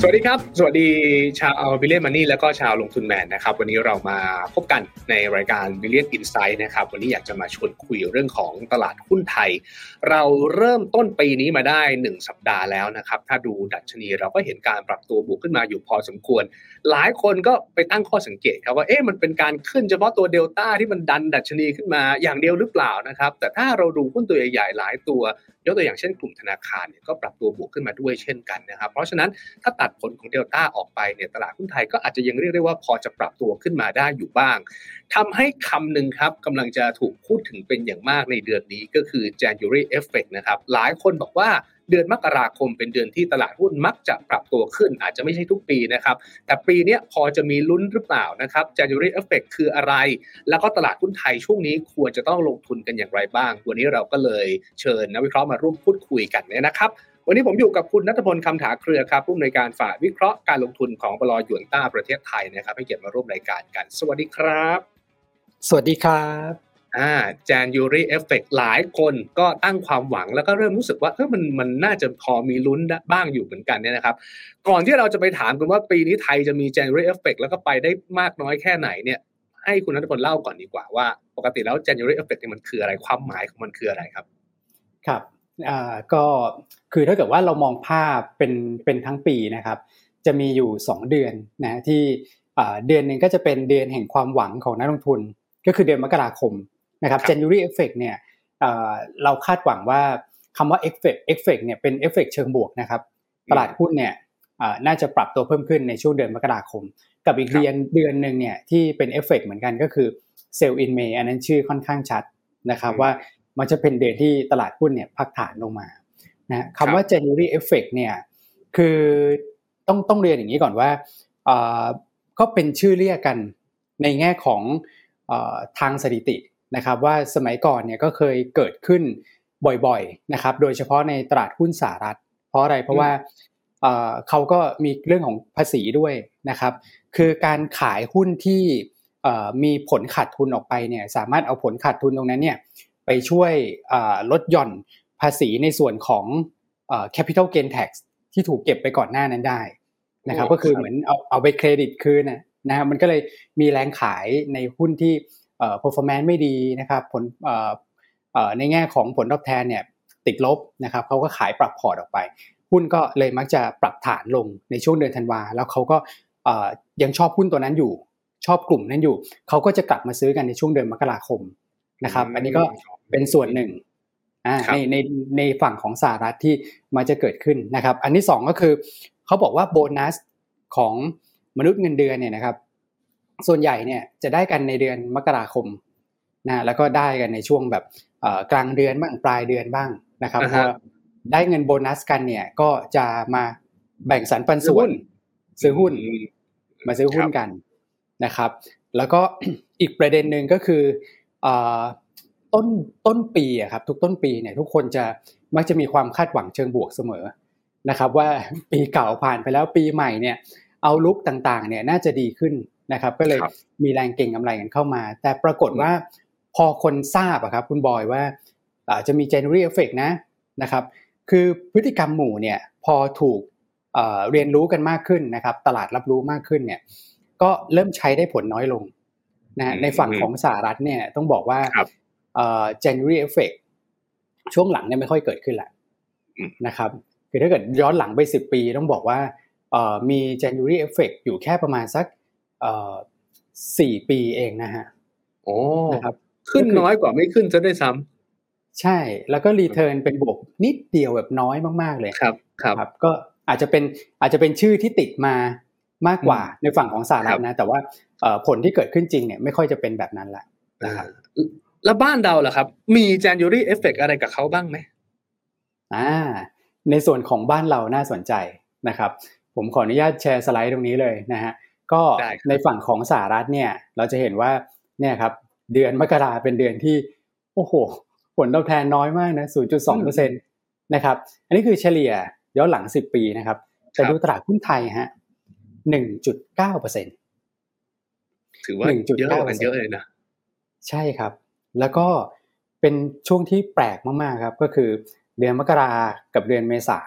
สวัสดีครับ สวัสดีชาว Billion Money แล้วก็ชาวลงทุนแมนนะครับ วันนี้เรามาพบกันในรายการ Billion Insight นะครับ วันนี้อยากจะมาชวนคุยเรื่องของตลาดหุ้นไทย เราเริ่มต้นปีนี้มาได้ 1 สัปดาห์แล้วนะครับ ถ้าดูดัชนีเราก็เห็นการปรับตัวบวกขึ้นมาอยู่พอสมควร หลายคนก็ไปตั้งข้อสังเกตครับว่าเอ๊ะมันเป็นการขึ้นเฉพาะตัวเดลต้าที่มันดันดัชนีขึ้นมาอย่างเดียวหรือเปล่านะครับ แต่ถ้าเราดูหุ้นตัวใหญ่ๆหลายตัวยกตัวอย่างเช่นกลุ่มธนาคารเนี่ยก็ปรับตัวบวกขึ้นมาด้วยเช่นกันนะครับ เพราะฉะนั้นถ้าตัดผลของเดลต้าออกไปเนี่ยตลาดหุ้นไทยก็อาจจะยังเรียกได้ว่าพอจะปรับตัวขึ้นมาได้อยู่บ้างทำให้คำหนึ่งครับกำลังจะถูกพูดถึงเป็นอย่างมากในเดือนนี้ก็คือ January Effect นะครับหลายคนบอกว่าเดือนมกราคมเป็นเดือนที่ตลาดหุ้นมักจะปรับตัวขึ้น อาจจะไม่ใช่ทุกปีนะครับ แต่ปีนี้พอจะมีลุ้นหรือเปล่านะครับ January Effect คืออะไร แล้วก็ตลาดหุ้นไทยช่วงนี้ควรจะต้องลงทุนกันอย่างไรบ้าง วันนี้เราก็เลยเชิญนักวิเคราะห์มาร่วมพูดคุยกันเนี่ยนะครับ วันนี้ผมอยู่กับคุณนัทพลคำถาเครือครับผู้อำนวยการฝ่ายวิเคราะห์การลงทุนของบลหยวนต้าประเทศไทยนะครับ ให้เกียรติมาร่วมรายการกัน สวัสดีครับ สวัสดีครับอ่า January Effect หลายคนก็ตั้งความหวังแล้วก็เริ่มรู้สึกว่าเออมันมันน่าจะพอมีลุ้นบ้างอยู่เหมือนกันเนี่ยนะครับ ก่อนที่เราจะไปถามกันว่าปีนี้ไทยจะมี January Effect แล้วก็ไปได้มากน้อยแค่ไหนเนี่ย ให้คุณนัทพลเล่าก่อนดีกว่าว่า ปกติแล้ว January Effect เนี่ยมันคืออะไรความหมายของมันคืออะไรครับ ครับอ่า ก็คือถ้าเกิดว่าเรามองภาพเป็นเป็นทั้งปีนะครับ จะมีอยู่ 2 เดือนนะที่เดือนหนึ่งก็จะเป็นเดือนแห่งความหวังของนักลงทุน ก็คือเดือนมกราคมนะครับ January Effect เนี่ยเราคาดหวังว่าคำว่า Effect Effect เนี่ยเป็น Effect เชิงบวกนะครับตลาดหุ้นเนี่ยน่าจะปรับตัวเพิ่มขึ้นในช่วงเดือนมกราคม กับอีกเดือนเดือนหนึ่งเนี่ยที่เป็นเอฟเฟกเหมือนกันก็คือ Sell in May อันนั้นชื่อค่อนข้างชัดนะครับว่า มันจะเป็นเดือนที่ตลาดหุ้นเนี่ยพักฐานลงมานะคำว่า January Effect เนี่ยคือต้องต้องเรียนอย่างนี้ก่อนว่าก็เป็นชื่อเรียกกันในแง่ของทางสถิตินะครับว่าสมัยก่อนเนี่ยก็เคยเกิดขึ้นบ่อยๆนะครับโดยเฉพาะในตลาดหุ้นสหรัฐ เพราะอะไรเพราะว่าเขาก็มีเรื่องของภาษีด้วยนะครับ คือการขายหุ้นที่มีผลขาดทุนออกไปเนี่ยสามารถเอาผลขาดทุนตรงนั้นเนี่ย ไปช่วยลดหย่อนภาษีในส่วนของ capital gain tax ที่ถูกเก็บไปก่อนหน้านั้นได้นะครับก็คือเหมือนเอาเอาไปเครดิตคืนนะครับมันก็เลยมีแรงขายในหุ้นที่ performance ไม่ดีนะครับผลในแง่ของผลตอบแทนเนี่ยติดลบนะครับเขาก็ขายปรับพอร์ตออกไป หุ้นก็เลยมักจะปรับฐานลงในช่วงเดือนธันวา แล้วเขาก็ยังชอบหุ้นตัวนั้นอยู่ ชอบกลุ่มนั้นอยู่ เขาก็จะกลับมาซื้อกันในช่วงเดือนมกราคมนะครับ อันนี้ก็ เป็นส่วนหนึ่งในในในฝั่งของสหรัฐที่มาจะเกิดขึ้นนะครับ อันที่สองก็คือเขาบอกว่าโบนัสของมนุษย์เงินเดือนเนี่ยนะครับ ส่วนใหญ่เนี่ยจะได้กันในเดือนมกราคมนะแล้วก็ได้กันในช่วงแบบกลางเดือนบ้างปลายเดือนบ้างนะครับพอได้เงินโบนัสกันเนี่ยก็จะมาแบ่งสรรปันส่วนซื้อหุ้นมาซื้อหุ้นกันนะครับ แล้วก็อีกประเด็นหนึ่งก็คือ ต้นต้นปีอะครับทุกต้นปีเนี่ยทุกคนจะมักจะมีความคาดหวังเชิงบวกเสมอนะครับ ว่าปีเก่าผ่านไปแล้วปีใหม่เนี่ยเอาลุกต่างๆเนี่ยน่าจะดีขึ้นนะครับ ก็เลยมีแรงเก่งกำไรกันเข้ามา แต่ปรากฏว่าพอคนทราบอะครับคุณบอยว่าจะมี January effect นะนะครับ คือพฤติกรรมหมู่เนี่ยพอถูกเรียนรู้กันมากขึ้นนะครับ ตลาดรับรู้มากขึ้นเนี่ยก็เริ่มใช้ได้ผลน้อยลงนะในฝั่งของสหรัฐเนี่ยต้องบอกว่า January effect ช่วงหลังเนี่ยไม่ค่อยเกิดขึ้นแหละนะครับคือถ้าเกิดย้อนหลังไปสิบปีต้องบอกว่ามี January effect อยู่แค่ประมาณสักสี่ปีเองนะฮะโอ้นะครับขึ้นน้อยกว่าไม่ขึ้นซะด้วยซ้ำใช่แล้วก็รีเทิร์นเป็นบวกนิดเดียวแบบน้อยมากๆเลยครับครับ ก็อาจจะเป็นอาจจะเป็นชื่อที่ติดมามากกว่าในฝั่งของสหรัฐนะ แต่ว่าผลที่เกิดขึ้นจริงเนี่ยไม่ค่อยจะเป็นแบบนั้นละนะครับ แล้วบ้านเราล่ะครับ มี January effect อะไรกับเขาบ้างไหมอ่าในส่วนของบ้านเราน่าสนใจนะครับ ผมขออนุญาตแชร์สไลด์ตรงนี้เลยนะฮะก็ในฝั่งของสหรัฐเนี่ย เราจะเห็นว่าเนี่ยครับเดือนมกราเป็นเดือนที่ โอ้โห ผลตอบแทนน้อยมากนะ0.2เปอร์เซ็นตนะครับ อันนี้คือเฉลี่ยย้อนหลัง 10 ปีนะครับ แต่ดูตลาดหุ้นไทยฮะ1.9เปอร์เซ็นถือว่าเยอะกันเยอะเลยนะ ใช่ครับ แล้วก็เป็นช่วงที่แปลกมากๆครับก็คือเดือนมกรากับเดือนเมษา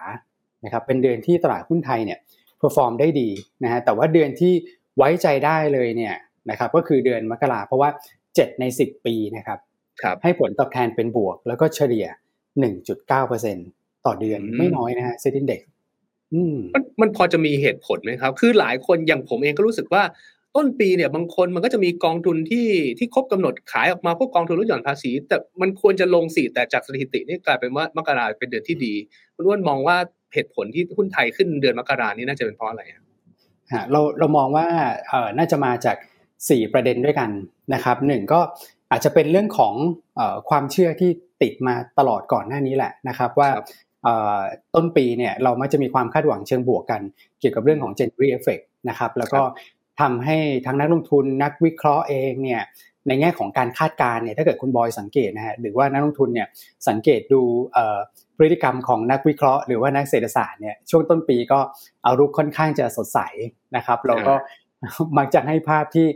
นะครับเป็นเดือนที่ตลาดหุ้นไทยเนี่ย perform ได้ดีนะฮะแต่ว่าเดือนที่ไว้ใจได้เลยเนี่ยนะครับก็คือเดือนมกราเพราะว่า 7 ใน 10 ปีนะครับครับให้ผลตอบแทนเป็นบวก แล้วก็เฉลี่ย 1.9%ต่อเดือนไม่น้อยนะฮะ SET Index มันมันพอจะมีเหตุผลไหมครับ คือหลายคนอย่างผมเองก็รู้สึกว่า ต้นปีเนี่ยบางคนมันก็จะมีกองทุนที่ที่ครบกำหนดขายออกมาพวกกองทุนลดหย่อนภาษี แต่มันควรจะลงสิแต่จากสถิตินี่กลายเป็นว่ามกราเป็นเดือนที่ดีคุณอ้วนมองว่าเหตุผลที่หุ้นไทยขึ้นเดือนมกรานี้น่าจะเป็นเพราะอะไรฮะเราเรามองว่าเอ่อน่าจะมาจากสี่ประเด็นด้วยกันนะครับหนึ่งก็อาจจะเป็นเรื่องของเอ่อความเชื่อที่ติดมาตลอดก่อนหน้านี้แหละนะครับว่าต้นปีเนี่ยเรามักจะมีความคาดหวังเชิงบวกกัน เกี่ยวกับเรื่องของ January Effect นะครับแล้วก็ ทำให้ทั้งนักลงทุนนักวิเคราะห์เองเนี่ยในแง่ของการคาดการณ์เนี่ยถ้าเกิดคุณบอยสังเกตนะฮะหรือว่านักลงทุนเนี่ยสังเกตดูพฤติกรรมของนักวิเคราะห์หรือว่านักเศรษฐศาสตร์เนี่ยช่วงต้นปีก็เอารุกค่อนข้างจะสดใสนะครับเราก็มักจะให้ภาพที่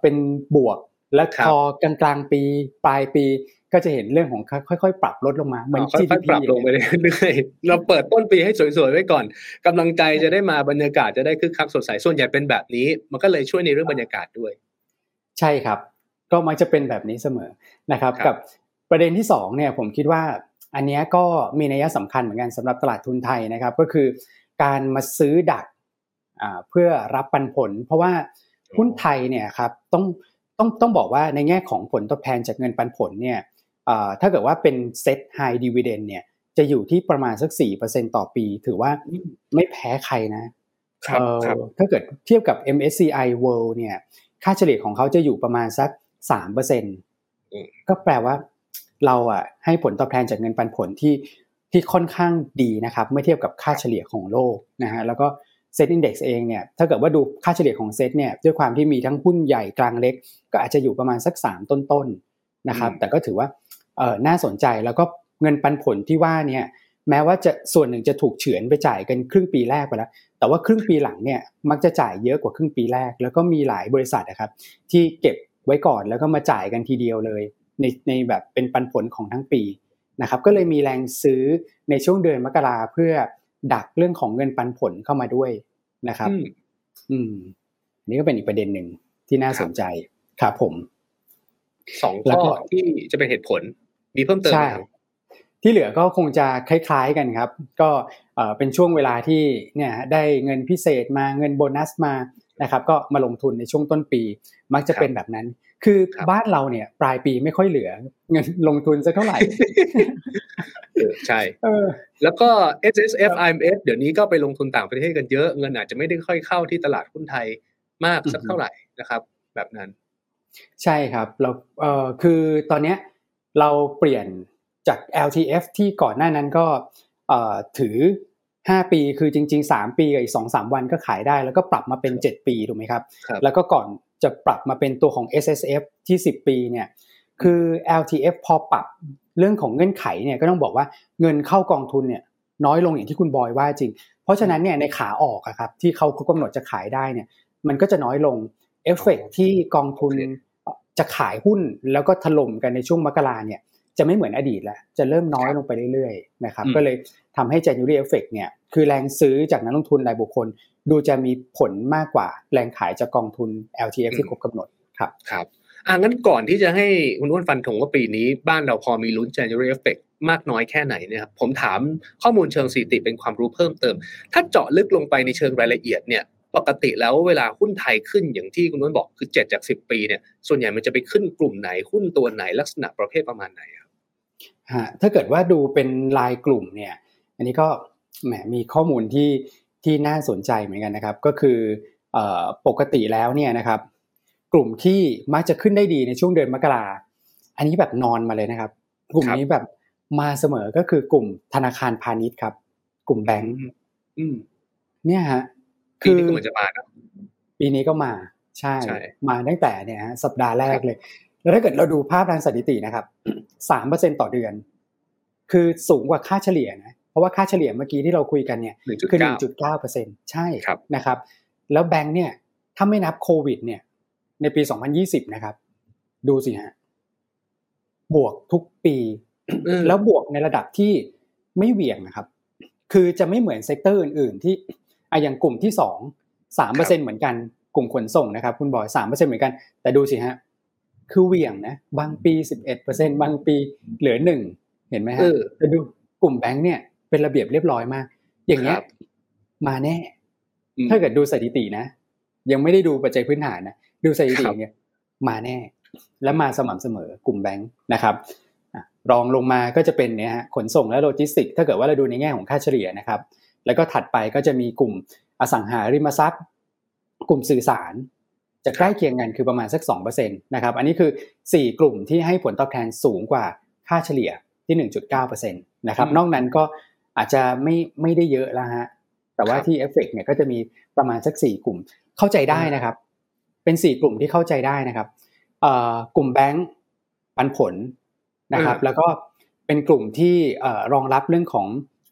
เป็นบวกและพอกลางกลางปีปลายปี ก็จะเห็นเรื่องของค่อยๆ ปรับลดลงมาเหมือน GDP ปรับลงไปเรื่อยๆเราเปิดต้นปีให้สวยๆไว้ก่อนกำลังใจจะได้มาบรรยากาศจะได้คึกคักสดใสส่วนใหญ่เป็นแบบนี้ มันก็เลยช่วยในเรื่องบรรยากาศด้วย ใช่ครับ ก็มักจะเป็นแบบนี้เสมอนะครับ กับประเด็นที่สองเนี่ยผมคิดว่า อันนี้ก็มีนัยสำคัญเหมือนกันสำหรับตลาดทุนไทยนะครับ ก็คือการมาซื้อดักเพื่อรับปันผล เพราะว่าหุ้นไทยเนี่ยครับต้องต้องต้องบอกว่าในแง่ของผลตอบแทนจากเงินปันผลเนี่ย ถ้าเกิดว่าเป็น SET High Dividend เนี่ยจะอยู่ที่ประมาณสักสี่เปอร์เซ็นต์ต่อปี ถือว่าไม่แพ้ใครนะถ้าเกิดเทียบกับ MSCI World เนี่ย ค่าเฉลี่ยของเขาจะอยู่ประมาณสักสามเปอร์เซ็นต์ก็แปลว่า เราอะให้ผลตอบแทนจากเงินปันผลที่ที่ค่อนข้างดีนะครับ เมื่อเทียบกับค่าเฉลี่ยของโลกนะฮะแล้วก็ SET Index เองเนี่ยถ้าเกิดว่าดูค่าเฉลี่ยของเซ็ตเนี่ยด้วยความที่มีทั้งหุ้นใหญ่กลางเล็ก ก็อาจจะอยู่ประมาณสักสามต้นๆนะครับ แต่ก็ถือว่าเออ น่าสนใจแล้วก็เงินปันผลที่ว่าเนี่ยแม้ว่าจะส่วนหนึ่งจะถูกเฉือนไปจ่ายกันครึ่งปีแรกไปแล้ว แต่ว่าครึ่งปีหลังเนี่ยมักจะจ่ายเยอะกว่าครึ่งปีแรก แล้วก็มีหลายบริษัทนะครับ ที่เก็บไว้ก่อนแล้วก็มาจ่ายกันทีเดียวเลย ในในแบบเป็นปันผลของทั้งปีนะครับก็เลยมีแรงซื้อในช่วงเดือนมกราเพื่อดักเรื่องของเงินปันผลเข้ามาด้วยนะครับ อืมนี่ก็เป็นอีกประเด็นหนึ่งที่น่าสนใจครับผมสองข้อที่จะเป็นเหตุผล มีเพิ่มเติมไหมที่เหลือก็คงจะคล้ายๆกันครับ ก็เป็นช่วงเวลาที่เนี่ยได้เงินพิเศษมาเงินโบนัสมานะครับ ก็มาลงทุนในช่วงต้นปี มักจะเป็นแบบนั้น คือบ้านเราเนี่ย ปลายปีไม่ค่อยเหลือ เงินลงทุนสักเท่าไหร่ใช่แล้วก็ S S F I M F เดี๋ยวนี้ก็ไปลงทุนต่างประเทศกันเยอะเงินอาจจะไม่ได้ค่อยเข้าที่ตลาดหุ้นไทยมากสักเท่าไหร่นะครับ แบบนั้น ใช่ครับเราเอ่อคือตอนเนี้ย เราเปลี่ยนจาก LTF ที่ก่อนหน้านั้นก็เอ่อถือ 5 ปีคือจริง ๆ 3 ปีกับอีก 2 3 วันก็ขายได้ แล้วก็ปรับมาเป็น 7 ปีถูกไหมครับ แล้วก็ก่อนจะปรับมาเป็นตัวของ SSF ที่ 10 ปีเนี่ยคือ LTF พอปรับเรื่องของเงื่อนไขเนี่ยก็ต้องบอกว่าเงินเข้ากองทุนเนี่ยน้อยลงอย่างที่คุณบอยว่าจริง เพราะฉะนั้นเนี่ยในขาออกครับที่เขากำหนดจะขายได้เนี่ยมันก็จะน้อยลงเอฟเฟกที่กองทุน จะขายหุ้นแล้วก็ถล่มกันในช่วงมกราเนี่ยจะไม่เหมือนอดีตแล้วจะเริ่มน้อยลงไปเรื่อยๆนะครับก็เลยทำให้ January Effect เนี่ยคือแรงซื้อจากนักลงทุนรายบุคคล ดูจะมีผลมากกว่าแรงขายจากกองทุน LTF ที่ครบกำหนดครับครับอ่างั้นก่อนที่จะให้คุณอ้วนฟันถงว่าปีนี้บ้านเราพอมีลุ้น January Effect มากน้อยแค่ไหนเนี่ยครับผมถามข้อมูลเชิงสถิติเป็นความรู้เพิ่มเติม ถ้าเจาะลึกลงไปในเชิงรายละเอียดเนี่ย ปกติแล้วเวลาหุ้นไทยขึ้นอย่างที่คุณนุ่นบอกคือเจ็ดจากสิบปีเนี่ยส่วนใหญ่มันจะไปขึ้นกลุ่มไหนหุ้นตัวไหนลักษณะประเภทประมาณไหนครับถ้าเกิดว่าดูเป็นรายกลุ่มเนี่ย อันนี้ก็แหมมีข้อมูลที่ที่น่าสนใจเหมือนกันนะครับ ก็คือปกติแล้วเนี่ยนะครับ กลุ่มที่มักจะขึ้นได้ดีในช่วงเดือนมกราอันนี้แบบนอนมาเลยนะครับ กลุ่มนี้แบบมาเสมอก็คือกลุ่มธนาคารพาณิชย์ครับ กลุ่มแบงก์เนี่ยฮะ ปีนี้ก็เหมือนจะมานะปีนี้ก็มาใช่ มาตั้งแต่เนี่ยสัปดาห์แรกเลย แล้วถ้าเกิดเราดูภาพทางสถิตินะครับสามเปอร์เซ็นต่อเดือน คือสูงกว่าค่าเฉลี่ยนะเพราะว่าค่าเฉลี่ยเมื่อกี้ที่เราคุยกันเนี่ยคือหนึ่งจุดเก้าเปอร์เซ็นต์ใช่นะครับ แล้วแบงค์เนี่ยถ้าไม่นับโควิด เนี่ย ในปีสองพันยี่สิบนะครับ ดูสิฮะบวกทุกปีแล้วบวกในระดับที่ไม่เหวี่ยงนะครับ คือจะไม่เหมือน sector อื่นๆที่ อะอย่างกลุ่มที่สองสามเปอร์เซ็นต์เหมือนกันกลุ่มขนส่งนะครับ คุณบอยสามเปอร์เซ็นต์เหมือนกัน แต่ดูสิฮะ คือเหวี่ยงนะ บางปีสิบเอ็ดเปอร์เซ็นบางปีเหลือหนึ่งเห็นไหมฮะแต่ดูกลุ่มแบงค์เนี่ยเป็นระเบียบเรียบร้อยมาก อย่างเงี้ยมาแน่ ถ้าเกิดดูสถิตินะ ยังไม่ได้ดูปัจจัยพื้นฐานนะ ดูสถิติเนี่ยมาแน่ และมาสม่ำเสมอกลุ่มแบงค์นะครับรองลงมาก็จะเป็นเนี่ยฮะขนส่งและโลจิสติก ถ้าเกิดว่าเราดูในแง่ของค่าเฉลี่ยนะครับ แล้วก็ถัดไปก็จะมีกลุ่มอสังหาริมทรัพย์ กลุ่มสื่อสาร จะใกล้เคียงกันคือประมาณสัก2%นะครับอันนี้คือ 4 กลุ่มที่ให้ผลตอบแทนสูงกว่าค่าเฉลี่ยที่ 1.9%นะครับนอกนั้นก็อาจจะไม่ไม่ได้เยอะแล้วฮะแต่ว่าที่เอฟเฟกเนี่ยก็จะมีประมาณสัก 4 กลุ่มเข้าใจได้นะครับ เป็น 4 กลุ่มที่เข้าใจได้นะครับกลุ่มแบงก์ปันผลนะครับ แล้วก็เป็นกลุ่มที่รองรับเรื่องของ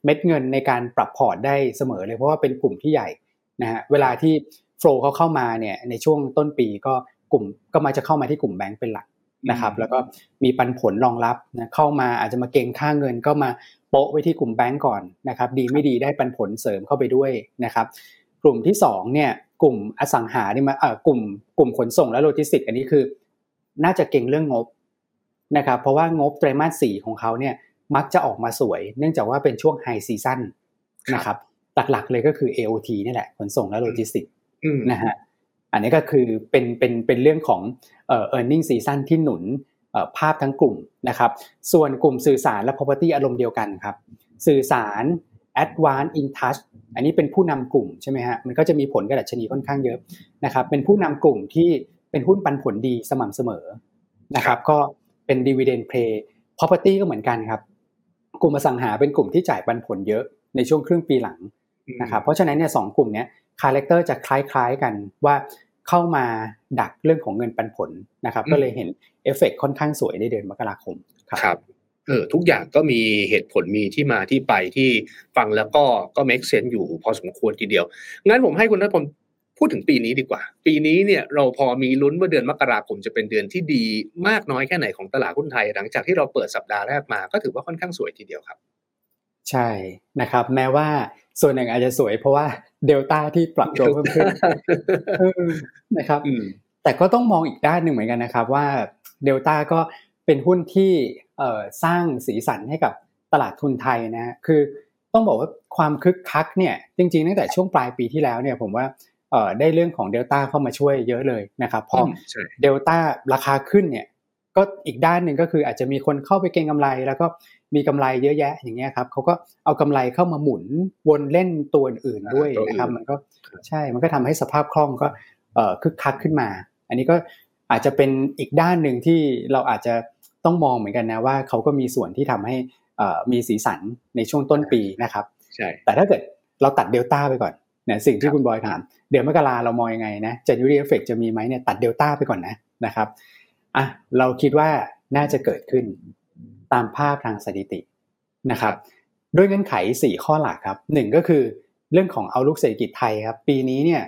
เม็ดเงินในการปรับ port ได้เสมอเลยเพราะว่าเป็นกลุ่มที่ใหญ่นะฮะเวลาที่ flow เขาเข้ามาเนี่ยในช่วงต้นปีก็กลุ่มก็มาจะเข้ามาที่กลุ่มแบงก์เป็นหลักนะครับแล้วก็มีปันผลรองรับนะเข้ามาอาจจะมาเก็งค่าเงินก็มาโปะไว้ที่กลุ่มแบงก์ก่อนนะครับดีไม่ดีได้ปันผลเสริมเข้าไปด้วยนะครับกลุ่มที่2เนี่ยกลุ่มอสังหานี่มาเอ่อกลุ่มกลุ่มขนส่งและโลจิสติกส์ อันนี้คือ น่าจะเก็งเรื่องงบนะครับเพราะว่างบไตรมาสสี่ของเขาเนี่ย มักจะออกมาสวย เนื่องจากว่าเป็นช่วง high seasonนะครับหลักๆเลยก็คือ AOT นี่แหละขนส่งและโลจิสติกส์นะฮะอันนี้ก็คือเป็นเป็นเป็นเรื่องของเอ่อ earning season ที่หนุนภาพทั้งกลุ่มนะครับ ส่วนกลุ่มสื่อสารและ property อารมณ์เดียวกันครับ สื่อสาร Advanced Intouch อันนี้เป็นผู้นำกลุ่มใช่ไหมฮะ มันก็จะมีผลกับดัชนีค่อนข้างเยอะนะครับ เป็นผู้นำกลุ่มที่เป็นหุ้นปันผลดีสม่ำเสมอนะครับ ก็เป็น dividend play property ก็เหมือนกันครับ กลุ่มอสังหาเป็นกลุ่มที่จ่ายปันผลเยอะในช่วงครึ่งปีหลังนะครับเพราะฉะนั้นเนี่ยสองกลุ่มนี้ character จะคล้ายๆกันว่าเข้ามาดักเรื่องของเงินปันผลนะครับ ก็เลยเห็นเอฟเฟกค่อนข้างสวยในเดือนมกราคมครับเออทุกอย่างก็มีเหตุผลมีที่มาที่ไปที่ฟังแล้วก็ก็ make sense อยู่พอสมควรทีเดียว งั้นผมให้คุณนัทพล พูดถึงปีนี้ดีกว่า ปีนี้เนี่ยเราพอมีลุ้นว่าเดือนมกราคมจะเป็นเดือนที่ดีมากน้อยแค่ไหนของตลาดหุ้นไทย หลังจากที่เราเปิดสัปดาห์แรกมาก็ถือว่าค่อนข้างสวยทีเดียวครับ ใช่นะครับ แม้ว่าส่วนหนึ่งอาจจะสวยเพราะว่าเดลต้าที่ปรับตัวเพิ่มขึ้นนะครับแต่ก็ต้องมองอีกด้านหนึ่งเหมือนกันนะครับ ว่าเดลต้าก็เป็นหุ้นที่สร้างสีสันให้กับตลาดทุนไทยนะคือต้องบอกว่าความคึกคักเนี่ยจริงๆตั้งแต่ช่วงปลายปีที่แล้วเนี่ยผมว่า ได้เรื่องของเดลต้าเข้ามาช่วยเยอะเลยนะครับเพราะเดลต้าราคาขึ้นเนี่ยก็อีกด้านหนึ่งก็คืออาจจะมีคนเข้าไปเก็งกำไร แล้วก็มีกำไรเยอะแยะอย่างเงี้ยครับเขาก็เอากำไรเข้ามาหมุนวนเล่นตัวอื่นด้วยนะครับมันก็ใช่มันก็ทำให้สภาพคล่องก็คึกคักขึ้นมา อันนี้ก็อาจจะเป็นอีกด้านหนึ่งที่เราอาจจะต้องมองเหมือนกันนะว่าเขาก็มีส่วนที่ทำให้มีสีสันในช่วงต้นปีนะครับใช่แต่ถ้าเกิดเราตัดเดลต้าไปก่อน เนี่ยสิ่งที่คุณบอยถาม เดือนมกราเรามองยังไงนะ January Effect จะมีไหมเนี่ยตัดเดลต้าไปก่อนนะนะครับอะเราคิดว่าน่าจะเกิดขึ้นตามภาพทางสถิตินะครับด้วยเงื่อนไข 4 ข้อหลักครับหนึ่งก็คือเรื่องของ outlook เศรษฐกิจไทยครับปีนี้เนี่ย